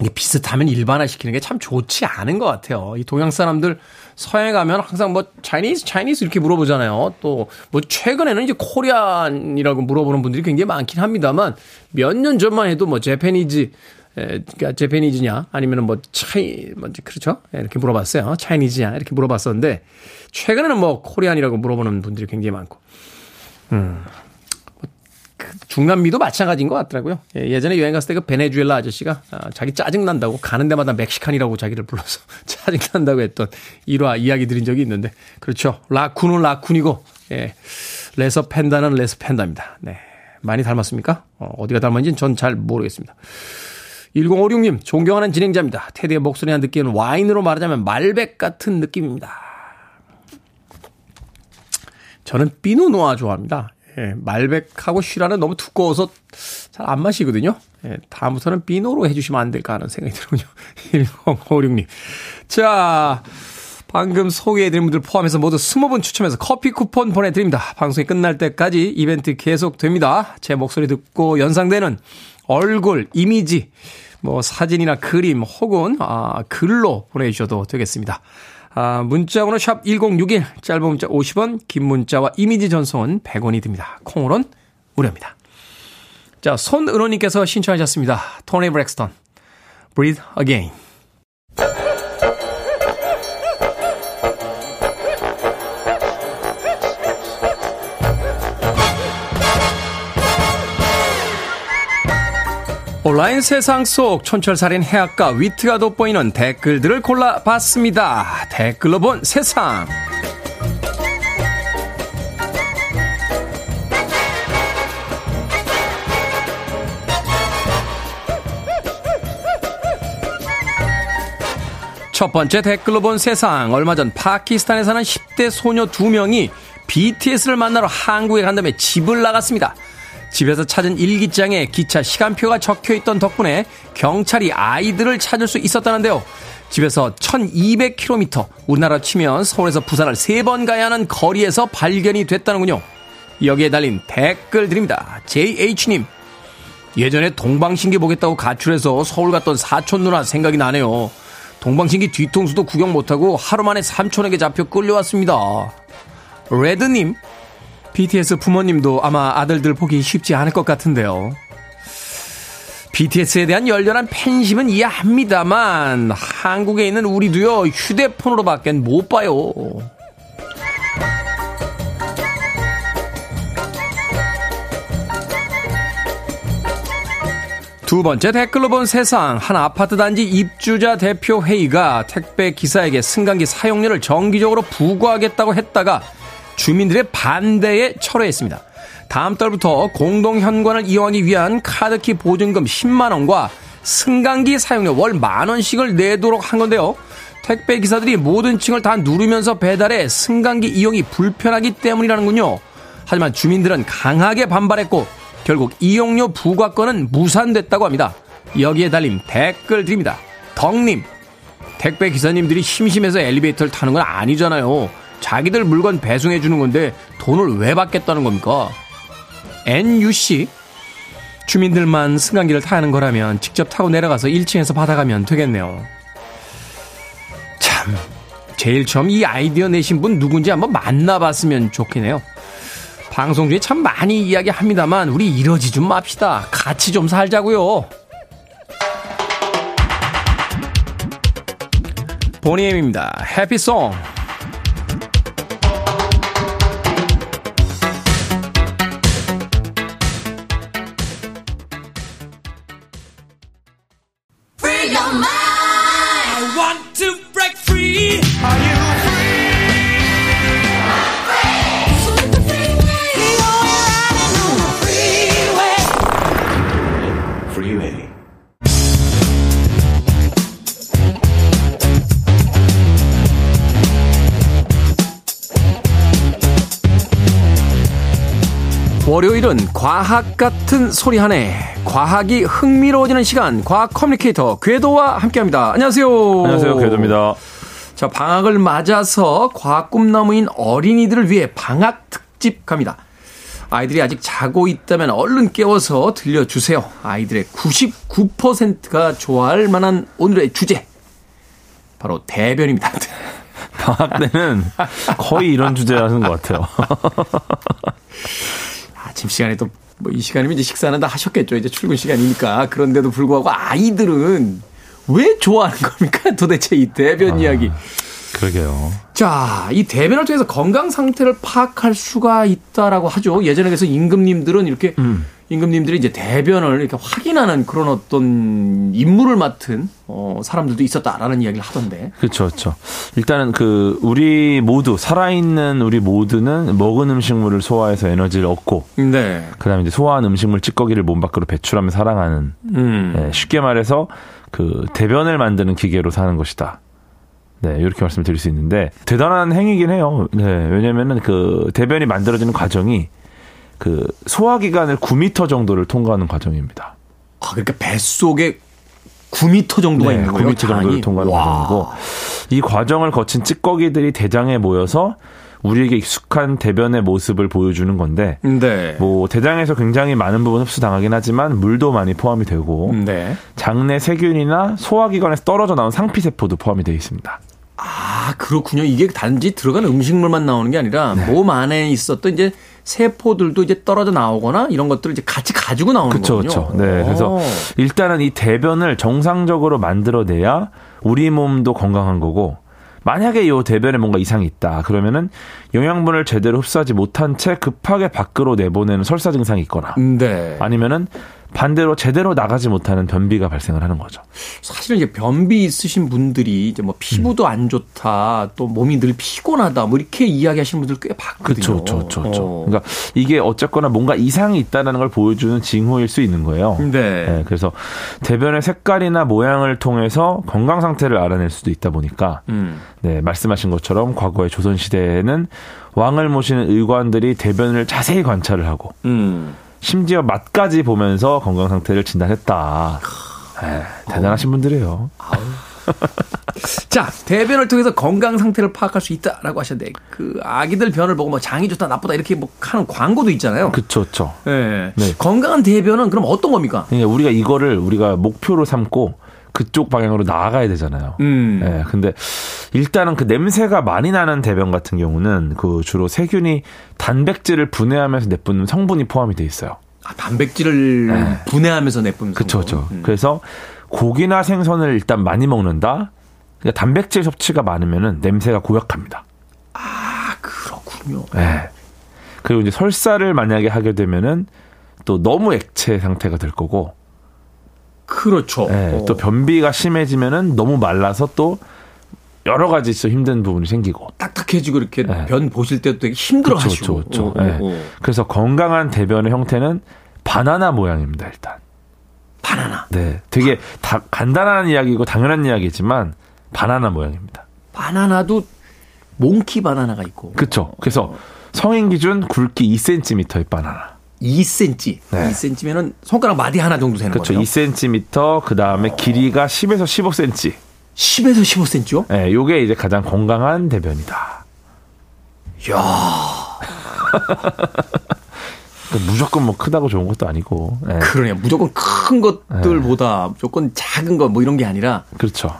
이게 비슷하면 일반화시키는 게 참 좋지 않은 것 같아요. 이 동양 사람들 서양에 가면 항상 뭐 Chinese, Chinese 이렇게 물어보잖아요. 또 뭐 최근에는 이제 Korean이라고 물어보는 분들이 굉장히 많긴 합니다만 몇 년 전만 해도 뭐 Japanese, 그러니까 Japanese냐 아니면은 뭐 차이 뭔지 그렇죠? 예, 이렇게 물어봤어요. Chinese냐 이렇게 물어봤었는데 최근에는 뭐 Korean이라고 물어보는 분들이 굉장히 많고 음. 그 중남미도 마찬가지인 것 같더라고요. 예, 예전에 여행 갔을 때 그 베네수엘라 아저씨가 아, 자기 짜증난다고 가는 데마다 Mexican이라고 자기를 불러서 짜증난다고 했던 일화 이야기 드린 적이 있는데 그렇죠. 라쿤은 라쿤이고 예, 레서 팬다는 레서 팬다입니다. 네. 많이 닮았습니까? 어, 어디가 닮았는지는 전 잘 모르겠습니다. 1056님, 존경하는 진행자입니다. 테디의 목소리나 느끼는 와인으로 말하자면 말백 같은 느낌입니다. 저는 피노노아 좋아합니다. 예, 말백하고 쉬라는 너무 두꺼워서 잘 안 마시거든요. 예, 다음부터는 피노로 해주시면 안 될까 하는 생각이 들군요. 1056님. 자, 방금 소개해드린 분들 포함해서 모두 20분 추첨해서 커피 쿠폰 보내드립니다. 방송이 끝날 때까지 이벤트 계속됩니다. 제 목소리 듣고 연상되는 얼굴, 이미지, 뭐 사진이나 그림 혹은 아, 글로 보내주셔도 되겠습니다. 아, 문자번호 샵 1061, 짧은 문자 50원, 긴 문자와 이미지 전송은 100원이 듭니다. 콩으론 무료입니다. 자, 손은호님께서 신청하셨습니다. 토니 브렉스턴, Breathe Again. 온라인 세상 속 촌철살인 해악과 위트가 돋보이는 댓글들을 골라봤습니다. 댓글로 본 세상. 첫 번째 댓글로 본 세상. 얼마 전 파키스탄에 사는 10대 소녀 2명이 BTS를 만나러 한국에 간 다음에 집을 나갔습니다. 집에서 찾은 일기장에 기차 시간표가 적혀 있던 덕분에 경찰이 아이들을 찾을 수 있었다는데요. 집에서 1200km, 우리나라 치면 서울에서 부산을 3번 가야 하는 거리에서 발견이 됐다는군요. 여기에 달린 댓글 드립니다. JH님. 예전에 동방신기 보겠다고 가출해서 서울 갔던 사촌 누나 생각이 나네요. 동방신기 뒤통수도 구경 못하고 하루 만에 삼촌에게 잡혀 끌려왔습니다. 레드님. BTS 부모님도 아마 아들들 보기 쉽지 않을 것 같은데요. BTS에 대한 열렬한 팬심은 이해합니다만 한국에 있는 우리도요 휴대폰으로 밖엔 못 봐요. 두 번째 댓글로 본 세상 한 아파트 단지 입주자 대표 회의가 택배 기사에게 승강기 사용료를 정기적으로 부과하겠다고 했다가 주민들의 반대에 철회했습니다. 다음 달부터 공동 현관을 이용하기 위한 카드키 보증금 10만 원과 승강기 사용료 월 만 원씩을 내도록 한 건데요. 택배 기사들이 모든 층을 다 누르면서 배달해 승강기 이용이 불편하기 때문이라는군요. 하지만 주민들은 강하게 반발했고 결국 이용료 부과권은 무산됐다고 합니다. 여기에 달린 댓글 드립니다. 덕님, 택배 기사님들이 심심해서 엘리베이터를 타는 건 아니잖아요. 자기들 물건 배송해 주는 건데 돈을 왜 받겠다는 겁니까? NUC 주민들만 승강기를 타는 거라면 직접 타고 내려가서 1층에서 받아가면 되겠네요. 참 제일 처음 이 아이디어 내신 분 누군지 한번 만나봤으면 좋겠네요. 방송 중에 참 많이 이야기합니다만 우리 이러지 좀 맙시다. 같이 좀 살자고요. 보니엠입니다. 해피송. 월요일은 과학 같은 소리 하네. 과학이 흥미로워지는 시간, 과학 커뮤니케이터 궤도와 함께 합니다. 안녕하세요. 안녕하세요. 궤도입니다. 자, 방학을 맞아서 과학 꿈나무인 어린이들을 위해 방학 특집 갑니다. 아이들이 아직 자고 있다면 얼른 깨워서 들려주세요. 아이들의 99%가 좋아할 만한 오늘의 주제. 바로 대변입니다. 방학 때는 거의 이런 주제 하는 것 같아요. 아침 시간에 또, 뭐 이 시간이면 이제 식사는 다 하셨겠죠. 이제 출근 시간이니까. 그런데도 불구하고 아이들은 왜 좋아하는 겁니까? 도대체 이 대변 아, 이야기. 그러게요. 자, 이 대변을 통해서 건강 상태를 파악할 수가 있다라고 하죠. 예전에 그래서 임금님들은 이렇게 음. 임금님들이 이제 대변을 이렇게 확인하는 그런 어떤 임무를 맡은 어, 사람들도 있었다라는 이야기를 하던데. 그렇죠, 그렇죠. 일단은 그 우리 모두 살아있는 우리 모두는 먹은 음식물을 소화해서 에너지를 얻고, 네. 그다음에 이제 소화한 음식물 찌꺼기를 몸 밖으로 배출하며 살아가는. 음. 네, 쉽게 말해서 그 대변을 만드는 기계로 사는 것이다. 네, 이렇게 말씀을 드릴 수 있는데 대단한 행위긴 해요. 네, 왜냐면은 그 대변이 만들어지는 과정이 그 소화 기관을 9미터 정도를 통과하는 과정입니다. 아, 그러니까 뱃속에 9미터 정도가 네, 있는 거예요? 9미터 정도를 통과하는 와. 과정이고 이 과정을 거친 찌꺼기들이 대장에 모여서 우리에게 익숙한 대변의 모습을 보여주는 건데, 네. 뭐 대장에서 굉장히 많은 부분 흡수당하긴 하지만 물도 많이 포함이 되고, 네. 장내 세균이나 소화기관에서 떨어져 나온 상피세포도 포함이 되어 있습니다. 아 그렇군요. 이게 단지 들어간 음식물만 나오는 게 아니라 네. 몸 안에 있었던 이제 세포들도 이제 떨어져 나오거나 이런 것들을 이제 같이 가지고 나오는 그쵸, 거군요. 그렇죠. 네. 그래서 일단은 이 대변을 정상적으로 만들어내야 우리 몸도 건강한 거고 만약에 이 대변에 뭔가 이상이 있다 그러면은 영양분을 제대로 흡수하지 못한 채 급하게 밖으로 내보내는 설사 증상이 있거나 네. 아니면은 반대로 제대로 나가지 못하는 변비가 발생을 하는 거죠. 사실은 이제 변비 있으신 분들이 이제 뭐 피부도 음. 안 좋다, 또 몸이 늘 피곤하다, 뭐 이렇게 이야기하시는 분들 꽤 봤거든요. 그렇죠, 그렇죠. 어. 그러니까 이게 어쨌거나 뭔가 이상이 있다는 걸 보여주는 징후일 수 있는 거예요. 네. 네. 그래서 대변의 색깔이나 모양을 통해서 건강 상태를 알아낼 수도 있다 보니까, 음. 네 말씀하신 것처럼 과거의 조선 시대에는 왕을 모시는 의관들이 대변을 자세히 관찰을 하고. 음. 심지어 맛까지 보면서 건강 상태를 진단했다. 에, 대단하신 분들이에요. 자, 대변을 통해서 건강 상태를 파악할 수 있다라고 하셨는데 그 아기들 변을 보고 뭐 장이 좋다 나쁘다 이렇게 뭐 하는 광고도 있잖아요. 그렇죠. 그렇죠. 네. 네. 건강한 대변은 그럼 어떤 겁니까? 그러니까 우리가 이거를 우리가 목표로 삼고 그쪽 방향으로 나아가야 되잖아요. 음. 예. 근데 일단은 그 냄새가 많이 나는 대변 같은 경우는 그 주로 세균이 단백질을 분해하면서 내뿜는 성분이 포함이 돼 있어요. 아, 단백질을 네. 분해하면서 내뿜는 그렇죠, 그렇죠. 음. 그래서 고기나 생선을 일단 많이 먹는다. 그러니까 단백질 섭취가 많으면은 냄새가 고약합니다. 아, 그렇군요. 네. 그리고 이제 설사를 만약에 하게 되면은 또 너무 액체 상태가 될 거고 그렇죠. 네, 또 변비가 심해지면은 너무 말라서 또 여러 가지 좀 힘든 부분이 생기고. 딱딱해지고 이렇게 네. 변 보실 때도 되게 힘들어하시고. 그렇죠, 그렇죠. 네. 그래서 건강한 대변의 형태는 바나나 모양입니다 일단. 바나나. 네. 되게 다 간단한 이야기고 당연한 이야기지만 바나나 모양입니다. 바나나도 몽키 바나나가 있고. 그렇죠 그래서 성인 기준 굵기 2cm의 바나나 2cm. 네. 2cm면은 손가락 마디 하나 정도 되는 그렇죠. 거죠. 2cm 그다음에 길이가 10에서 15cm. 10에서 15cm요? 네, 요게 이제 가장 건강한 대변이다. 야. 그러니까 무조건 뭐 크다고 좋은 것도 아니고. 네. 그러네요. 무조건 큰 것들보다 네. 무조건 작은 것 뭐 이런 게 아니라. 그렇죠.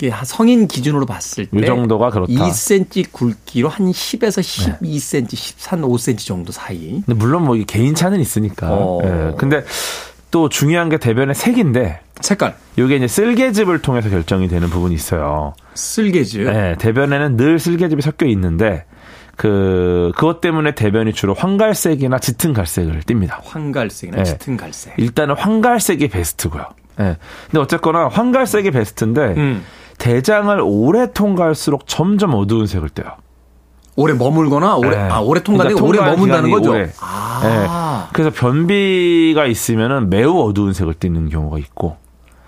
이게 성인 기준으로 봤을 때. 이 정도가 그렇다. 2cm 굵기로 한 10에서 12cm, 네. 13, 5cm 정도 사이. 근데 물론 뭐 개인 차는 있으니까. 어. 네. 근데 또 중요한 게 대변의 색인데. 색깔. 이게 이제 쓸개즙을 통해서 결정이 되는 부분이 있어요. 쓸개즙? 네. 대변에는 늘 쓸개즙이 섞여 있는데 그 그것 때문에 대변이 주로 황갈색이나 짙은 갈색을 띱니다. 황갈색이나 네. 짙은 갈색. 일단은 황갈색이 베스트고요. 네. 근데 어쨌거나 황갈색이 베스트인데 음. 대장을 오래 통과할수록 점점 어두운 색을 떼요. 오래 머물거나 오래 네. 아 오래 통과되 그러니까 오래 머문다는 거죠. 오래. 아. 네. 그래서 변비가 있으면은 매우 어두운 색을 띠는 경우가 있고.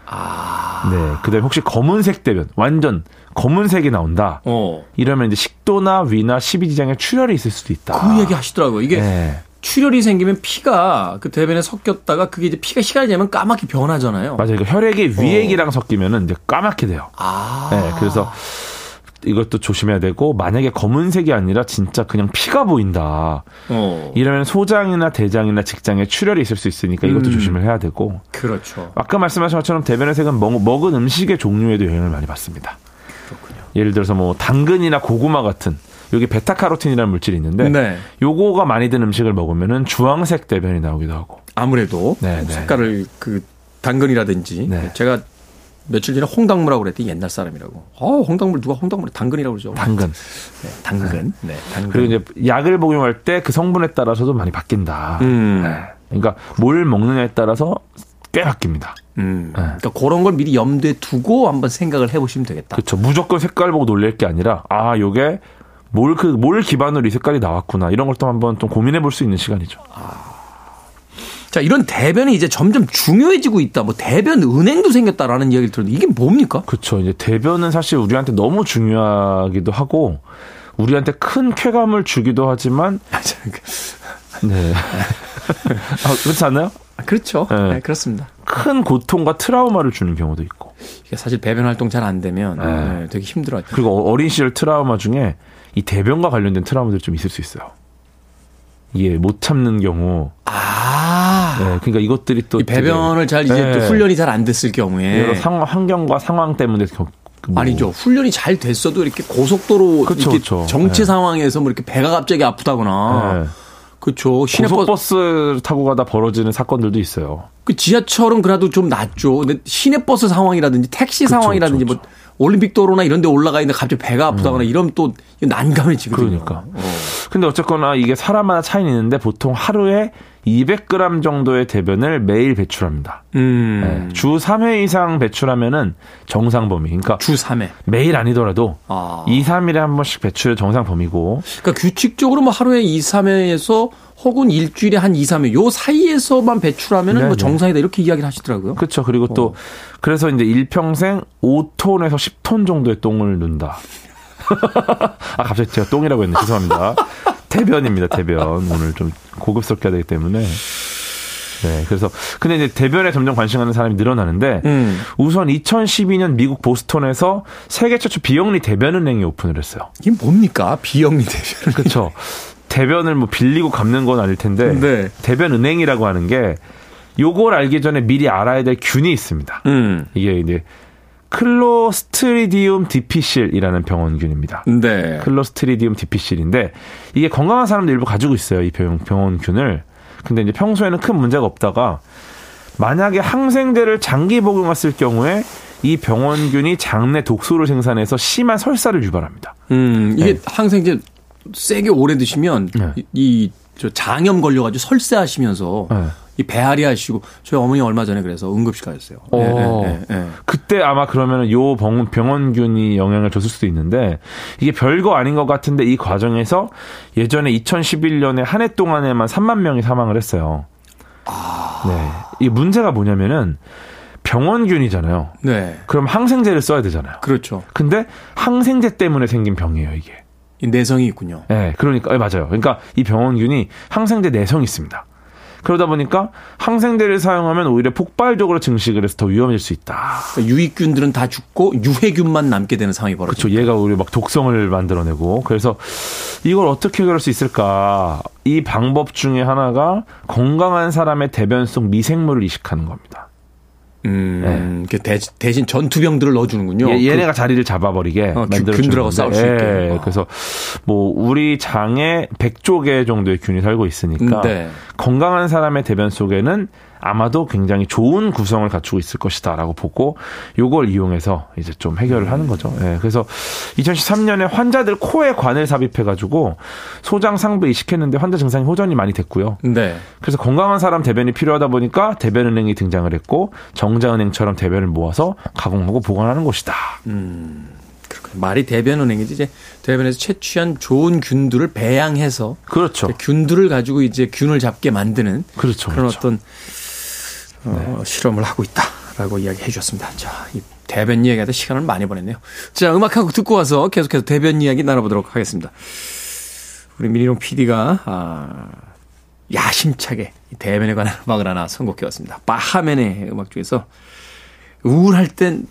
아. 네. 그다음에 혹시 검은색 대변 완전 검은색이 나온다. 어. 이러면 이제 식도나 위나 십이지장에 출혈이 있을 수도 있다. 그 얘기 하시더라고요. 이게 네. 출혈이 생기면 피가 그 대변에 섞였다가 그게 이제 피가 시간이 지나면 까맣게 변하잖아요. 맞아요. 그 혈액이 위액이랑 어. 섞이면은 이제 까맣게 돼요. 아. 네, 그래서 이것도 조심해야 되고 만약에 검은색이 아니라 진짜 그냥 피가 보인다. 어. 이러면 소장이나 대장이나 직장에 출혈이 있을 수 있으니까 이것도 음. 조심을 해야 되고. 그렇죠. 아까 말씀하신 것처럼 대변의 색은 먹, 먹은 음식의 종류에도 영향을 많이 받습니다. 그렇군요. 예를 들어서 뭐 당근이나 고구마 같은 여기 베타카로틴이라는 물질이 있는데 네. 요거가 많이 든 음식을 먹으면은 주황색 대변이 나오기도 하고. 아무래도 네, 네. 색깔을 그 당근이라든지 네. 제가 며칠 전에 홍당무라고 그랬더니 옛날 사람이라고. 어, 홍당무 누가 홍당무를 당근이라고 그러죠. 당근. 네, 당근. 네, 당근. 그리고 이제 약을 복용할 때 그 성분에 따라서도 많이 바뀐다. 음. 네. 그러니까 뭘 먹느냐에 따라서 꽤 바뀝니다. 음. 네. 그러니까 그런 걸 미리 염두에 두고 한번 생각을 해보시면 되겠다. 그렇죠. 무조건 색깔 보고 놀랄 게 아니라 아, 요게 뭘 그 뭘 기반으로 이 색깔이 나왔구나 이런 걸 또 한번 좀 고민해 볼 수 있는 시간이죠. 아. 자, 이런 대변이 이제 점점 중요해지고 있다. 뭐 대변 은행도 생겼다라는 이야기를 들었는데 이게 뭡니까? 그렇죠. 이제 대변은 사실 우리한테 너무 중요하기도 하고 우리한테 큰 쾌감을 주기도 하지만 네. 아, 그렇지 않나요? 아, 그렇죠. 네. 네, 그렇습니다. 큰 고통과 트라우마를 주는 경우도 있고. 이게 사실 배변 활동 잘 안 되면 네. 네, 되게 힘들어요. 그리고 어린 시절 트라우마 중에 이 대변과 관련된 트라우마들이 좀 있을 수 있어요. 이게 못 참는 경우. 아. 네, 그러니까 이것들이 또 배변을 잘 이제 네. 또 훈련이 잘 안 됐을 경우에 여러 상 환경과 상황 때문에 뭐. 아니죠. 훈련이 잘 됐어도 이렇게 고속도로 그쵸, 이렇게 그쵸. 정체 네. 상황에서 뭐 이렇게 배가 갑자기 아프다거나. 네. 그렇죠. 시내버스 타고 가다 벌어지는 사건들도 있어요. 그 지하철은 그래도 좀 낫죠. 근데 시내버스 상황이라든지 택시 그쵸, 상황이라든지 뭐 올림픽 도로나 이런 데 올라가 있는데 갑자기 배가 아프다거나 음. 이러면 또 난감해지거든요. 그러니까. 어. 근데 어쨌거나 이게 사람마다 차이는 있는데 보통 하루에 200g 정도의 대변을 매일 배출합니다. 음. 네. 주 3회 이상 배출하면은 정상 범위. 그러니까 주 3회. 매일 아니더라도 아. 2, 3일에 한 번씩 배출이 정상 범위고. 그러니까 규칙적으로 뭐 하루에 2, 3회에서 혹은 일주일에 한 2, 3회 요 사이에서만 배출하면은 뭐 정상이다 이렇게 이야기를 하시더라고요. 그렇죠. 그리고 또 어. 그래서 이제 일평생 5톤에서 10톤 정도의 똥을 넣는다. 아 갑자기 제가 똥이라고 했네. 죄송합니다. 대변입니다. 대변. 오늘 좀 고급스럽게 해야 되기 때문에. 네, 그래서 근데 이제 대변에 점점 관심 갖는 사람이 늘어나는데 음. 우선 2012년 미국 보스턴에서 세계 최초 비영리 대변은행이 오픈을 했어요. 이게 뭡니까? 비영리 대변. 그렇죠. 대변을 뭐 빌리고 갚는 건 아닐 텐데 네. 대변 은행이라고 하는 게 요걸 알기 전에 미리 알아야 될 균이 있습니다. 음. 이게 이제 클로스트리디움 디피실이라는 병원균입니다. 네. 클로스트리디움 디피실인데 이게 건강한 사람들 일부 가지고 있어요. 이 병, 병원균을. 근데 이제 평소에는 큰 문제가 없다가 만약에 항생제를 장기 복용했을 경우에 이 병원균이 장내 독소를 생산해서 심한 설사를 유발합니다. 음, 이게 네. 항생제 세게 오래 드시면 네. 이, 저 장염 걸려가지고 설사하시면서 네. 이 배앓이 하시고 저희 어머니 얼마 전에 그래서 응급실 가셨어요. 네, 네, 네, 그때 아마 그러면 요 병원, 균이 영향을 줬을 수도 있는데 이게 별거 아닌 것 같은데 이 과정에서 예전에 2011년에 한 해 동안에만 3만 명이 사망을 했어요. 아... 네. 이 문제가 뭐냐면은 병원균이잖아요. 네. 그럼 항생제를 써야 되잖아요. 그렇죠. 근데 항생제 때문에 생긴 병이에요, 이게. 내성이 있군요. 네, 그러니까 맞아요. 그러니까 이 병원균이 항생제 내성이 있습니다. 그러다 보니까 항생제를 사용하면 오히려 폭발적으로 증식을 해서 더 위험해질 수 있다. 그러니까 유익균들은 다 죽고 유해균만 남게 되는 상황이 벌어져. 그렇죠. 얘가 오히려 막 독성을 만들어내고 그래서 이걸 어떻게 해결할 수 있을까? 이 방법 중에 하나가 건강한 사람의 대변 속 미생물을 이식하는 겁니다. 음, 네. 대신 전투병들을 넣어주는군요. 얘, 네가 그, 자리를 잡아버리게 어, 만들어 싸울 수 있게. 네. 그래서 뭐 우리 장에 100조 개 정도의 균이 살고 있으니까 네. 건강한 사람의 대변 속에는 아마도 굉장히 좋은 구성을 갖추고 있을 것이다라고 보고 요걸 이용해서 이제 좀 해결을 하는 거죠. 예. 그래서 2013년에 환자들 코에 관을 삽입해 가지고 소장 상부 이식했는데 환자 증상이 호전이 많이 됐고요. 네. 그래서 건강한 사람 대변이 필요하다 보니까 대변은행이 등장을 했고 정자은행처럼 대변을 모아서 가공하고 보관하는 곳이다. 음. 말이 대변은행이지 이제 대변에서 채취한 좋은 균들을 배양해서 그렇죠. 균들을 가지고 이제 균을 잡게 만드는 그렇죠, 그런 그렇죠. 어떤 어, 네. 실험을 하고 있다라고 이야기해 주셨습니다. 자, 이 대변 이야기하다 시간을 많이 보냈네요. 자, 음악 한 곡 듣고 와서 계속해서 대변 이야기 나눠보도록 하겠습니다. 우리 미니롱 PD가 아, 야심차게 대변에 관한 음악을 하나 선곡해 왔습니다. 바하맨의 음악 중에서 우울할 땐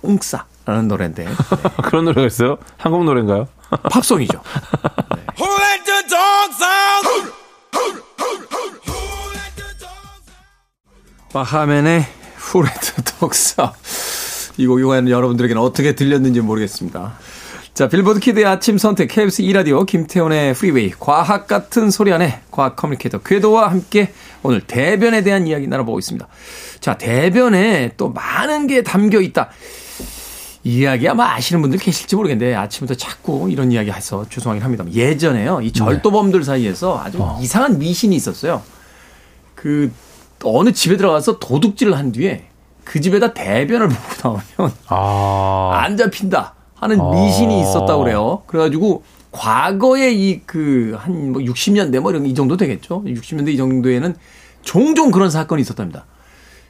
똥싸라는 노래인데 네. 그런 노래가 있어요? 한국 노래인가요? 팝송이죠. 네. 바하맨의 Who Let the Dogs Out 이 곡이 과연 여러분들에게는 어떻게 들렸는지 모르겠습니다. 자, 빌보드 키드의 아침 선택, KBS 2라디오, 김태훈의 프리웨이, 과학 같은 소리 안에 과학 communicator 궤도와 함께 오늘 대변에 대한 이야기 나눠보고 있습니다. 자, 대변에 또 많은 게 담겨 있다. 이야기 아마 아시는 분들 계실지 모르겠는데 아침부터 자꾸 이런 이야기 해서 죄송하긴 합니다. 예전에요. 이 절도범들 사이에서 아주 어. 이상한 미신이 있었어요. 그 어느 집에 들어가서 도둑질을 한 뒤에 그 집에다 대변을 보고 나오면 아. 안 잡힌다. 하는 어. 미신이 있었다고 그래요. 그래가지고 과거에 이 그 한 뭐 60년대 뭐 이런 이 정도 되겠죠. 60년대 이 정도에는 종종 그런 사건이 있었답니다.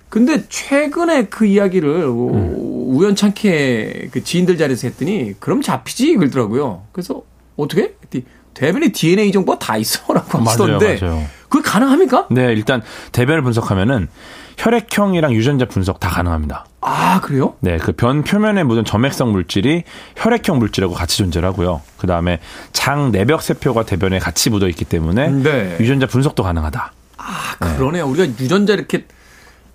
근데 최근에 그 이야기를 음. 우연찮게 그 지인들 자리에서 했더니 그럼 잡히지 그러더라고요. 그래서 어떻게? 대변에 DNA 정보가 다 있어라고 하시던데 맞아요, 맞아요. 그게 가능합니까? 네, 일단 대변을 분석하면은 혈액형이랑 유전자 분석 다 가능합니다. 아, 그래요? 네, 그 변 표면에 묻은 점액성 물질이 혈액형 물질하고 같이 존재를 하고요. 그 다음에 장 내벽 세포가 대변에 같이 묻어 있기 때문에 네. 유전자 분석도 가능하다. 아, 그러네요. 네. 우리가 유전자 이렇게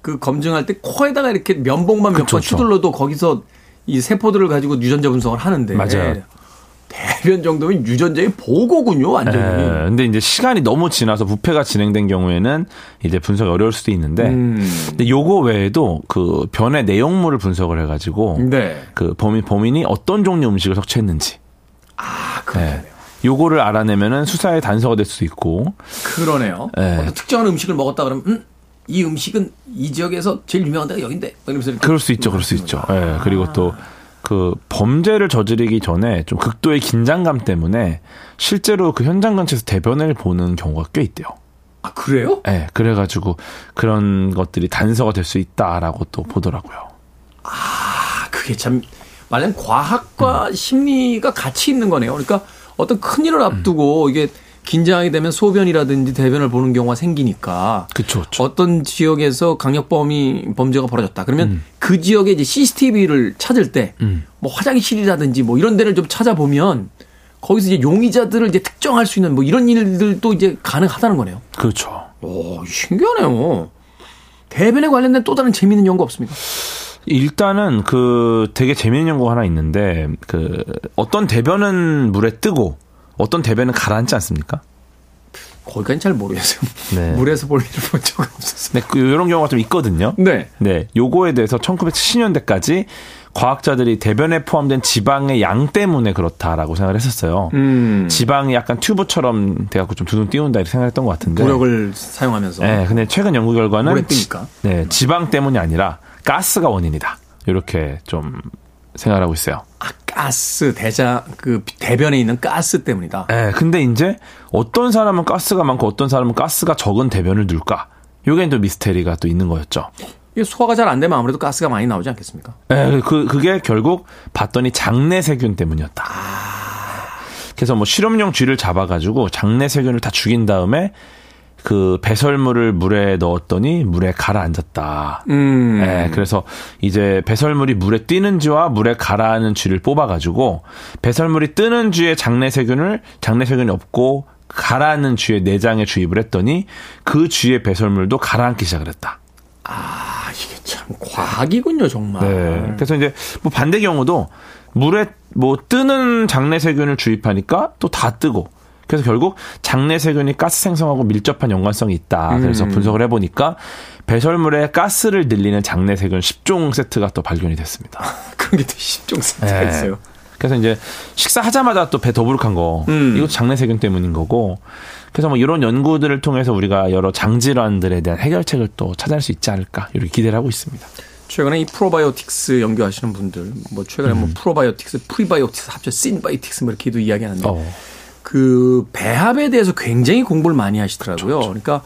그 검증할 때 코에다가 이렇게 면봉만 몇 번 휘둘러도 거기서 이 세포들을 가지고 유전자 분석을 하는데 맞아요. 대변 정도면 유전자의 보고군요, 완전히. 네, 근데 이제 시간이 너무 지나서 부패가 진행된 경우에는 이제 분석이 어려울 수도 있는데, 음. 근데 요거 외에도 그 변의 내용물을 분석을 해가지고, 네. 그 범인, 범인이 어떤 종류 음식을 섭취했는지. 아, 그러네요. 네. 요거를 알아내면은 수사의 단서가 될 수도 있고. 그러네요. 네. 특정한 음식을 먹었다 그러면, 음, 이 음식은 이 지역에서 제일 유명한 데가 여긴데. 이러면서 그럴 수 있죠, 그럴 수 있죠. 예. 네. 그리고 또, 그 범죄를 저지르기 전에 좀 극도의 긴장감 때문에 실제로 그 현장 근처에서 대변을 보는 경우가 꽤 있대요. 아, 그래요? 네, 그래가지고 그런 것들이 단서가 될 수 있다라고 또 보더라고요. 아, 그게 참, 말하자면 과학과 음. 심리가 같이 있는 거네요. 그러니까 어떤 큰 일을 앞두고 음. 이게 긴장하게 되면 소변이라든지 대변을 보는 경우가 생기니까 그쵸, 그쵸. 어떤 지역에서 강력범이 범죄가 벌어졌다. 그러면 음. 그 지역에 이제 CCTV를 찾을 때뭐 음. 화장실이라든지 뭐 이런 데를 좀 찾아보면 거기서 이제 용의자들을 이제 특정할 수 있는 뭐 이런 일들도 이제 가능하다는 거네요. 그렇죠. 오, 신기하네요. 대변에 관련된 또 다른 재미있는 연구 없습니까? 일단은 그 되게 재미있는 연구가 하나 있는데 그 어떤 대변은 물에 뜨고 어떤 대변은 가라앉지 않습니까? 거기까지 잘 모르겠어요. 네. 물에서 볼 일을 본 적은 없었어요. 네, 그, 이런 경우가 좀 있거든요. 네. 네. 요거에 대해서 1970년대까지 과학자들이 대변에 포함된 지방의 양 때문에 그렇다라고 생각을 했었어요. 음. 지방이 약간 튜브처럼 돼갖고 좀 두둥 띄운다 이렇게 생각했던 것 같은데. 무력을 사용하면서. 네. 근데 최근 연구 결과는. 지, 네. 지방 때문이 아니라 가스가 원인이다. 이렇게 좀 생각을 하고 있어요. 아, 가스 대자 그 대변에 있는 가스 때문이다. 네, 근데 이제 어떤 사람은 가스가 많고 어떤 사람은 가스가 적은 대변을 눌까? 요게 또 미스테리가 또 있는 거였죠. 이게 소화가 잘 안 되면 아무래도 가스가 많이 나오지 않겠습니까? 네, 그 그게 결국 봤더니 장내 세균 때문이었다. 그래서 뭐 실험용 쥐를 잡아가지고 장내 세균을 다 죽인 다음에 그 배설물을 물에 넣었더니 물에 가라앉았다. 음. 네, 그래서 이제 배설물이 물에 뛰는지와 물에 가라앉는 쥐를 뽑아가지고 배설물이 뜨는 쥐의 장내 세균을 장내 세균이 없고 가라앉는 쥐의 내장에 주입을 했더니 그 쥐의 배설물도 가라앉기 시작을 했다. 아 이게 참 과학이군요 정말. 네. 그래서 이제 뭐 반대 경우도 물에 뭐 뜨는 장내 세균을 주입하니까 또 다 뜨고 그래서 결국 장내 세균이 가스 생성하고 밀접한 연관성이 있다. 그래서 음. 분석을 해보니까 배설물에 가스를 늘리는 장내 세균 10종 세트가 또 발견이 됐습니다. 그런 게또 10종 세트가 네. 있어요. 그래서 이제 식사하자마자 또 배 더부룩한 거 음. 이것도 장내 세균 때문인 거고 그래서 뭐 이런 연구들을 통해서 우리가 여러 장질환들에 대한 해결책을 또 찾아낼 수 있지 않을까 이렇게 기대를 하고 있습니다. 최근에 이 프로바이오틱스 연구하시는 분들 뭐 최근에 뭐 음. 뭐 probiotics, prebiotics 합쳐 synbiotics 뭐 이렇게도 이야기하는데 어. 그 배합에 대해서 굉장히 공부를 많이 하시더라고요. 그러니까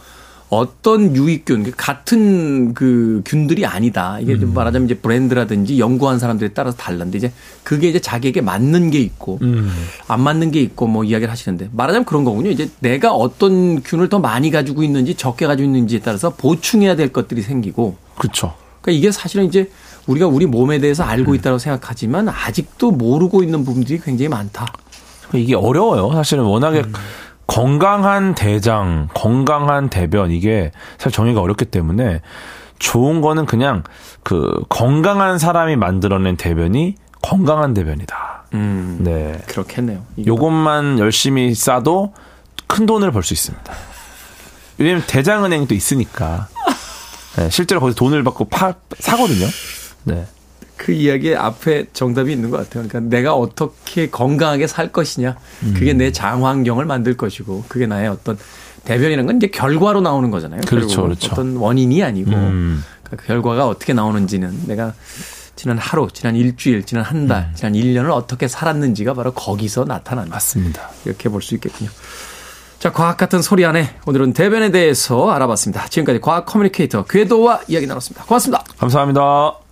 어떤 유익균, 같은 그 균들이 아니다. 이게 좀 음. 말하자면 이제 브랜드라든지 연구한 사람들에 따라서 달랐는데 이제 그게 이제 자기에게 맞는 게 있고 음. 안 맞는 게 있고 뭐 이야기를 하시는데 말하자면 그런 거군요. 이제 내가 어떤 균을 더 많이 가지고 있는지 적게 가지고 있는지에 따라서 보충해야 될 것들이 생기고 그렇죠. 그러니까 이게 사실은 이제 우리가 우리 몸에 대해서 알고 음. 있다고 생각하지만 아직도 모르고 있는 부분들이 굉장히 많다. 이게 어려워요. 사실은 워낙에 음. 건강한 대장, 건강한 대변 이게 사실 정의가 어렵기 때문에 좋은 거는 그냥 그 건강한 사람이 만들어낸 대변이 건강한 대변이다. 음, 네. 그렇겠네요. 요것만 열심히 싸도 큰 돈을 벌 수 있습니다. 왜냐면 대장은행도 있으니까. 네, 실제로 거기서 돈을 받고 파, 사거든요. 네. 그 이야기에 앞에 정답이 있는 것 같아요. 그러니까 내가 어떻게 건강하게 살 것이냐. 그게 음. 내 장환경을 만들 것이고, 그게 나의 어떤 대변이라는 건 이제 결과로 나오는 거잖아요. 그렇죠, 그렇죠. 어떤 원인이 아니고, 음. 그 결과가 어떻게 나오는지는 내가 지난 하루, 지난 일주일, 지난 한 달, 음. 지난 1년을 어떻게 살았는지가 바로 거기서 나타난다. 맞습니다. 이렇게 볼 수 있겠군요. 자, 과학 같은 소리 안에 오늘은 대변에 대해서 알아봤습니다. 지금까지 과학 communicator 궤도와 이야기 나눴습니다. 고맙습니다. 감사합니다.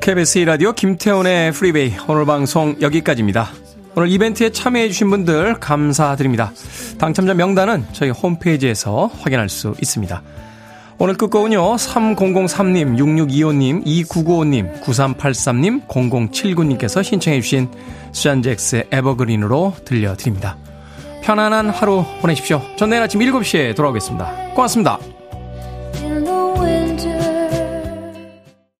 KBS 라디오 김태훈의 프리웨이 오늘 방송 여기까지입니다. 오늘 이벤트에 참여해주신 분들 감사드립니다. 당첨자 명단은 저희 홈페이지에서 확인할 수 있습니다. 오늘 끝곡은요, 3003님, 6625님, 2995님, 9383님, 0079님께서 신청해주신 수잔잭스의 에버그린으로 들려드립니다. 편안한 하루 보내십시오. 전 내일 아침 7시에 돌아오겠습니다. 고맙습니다.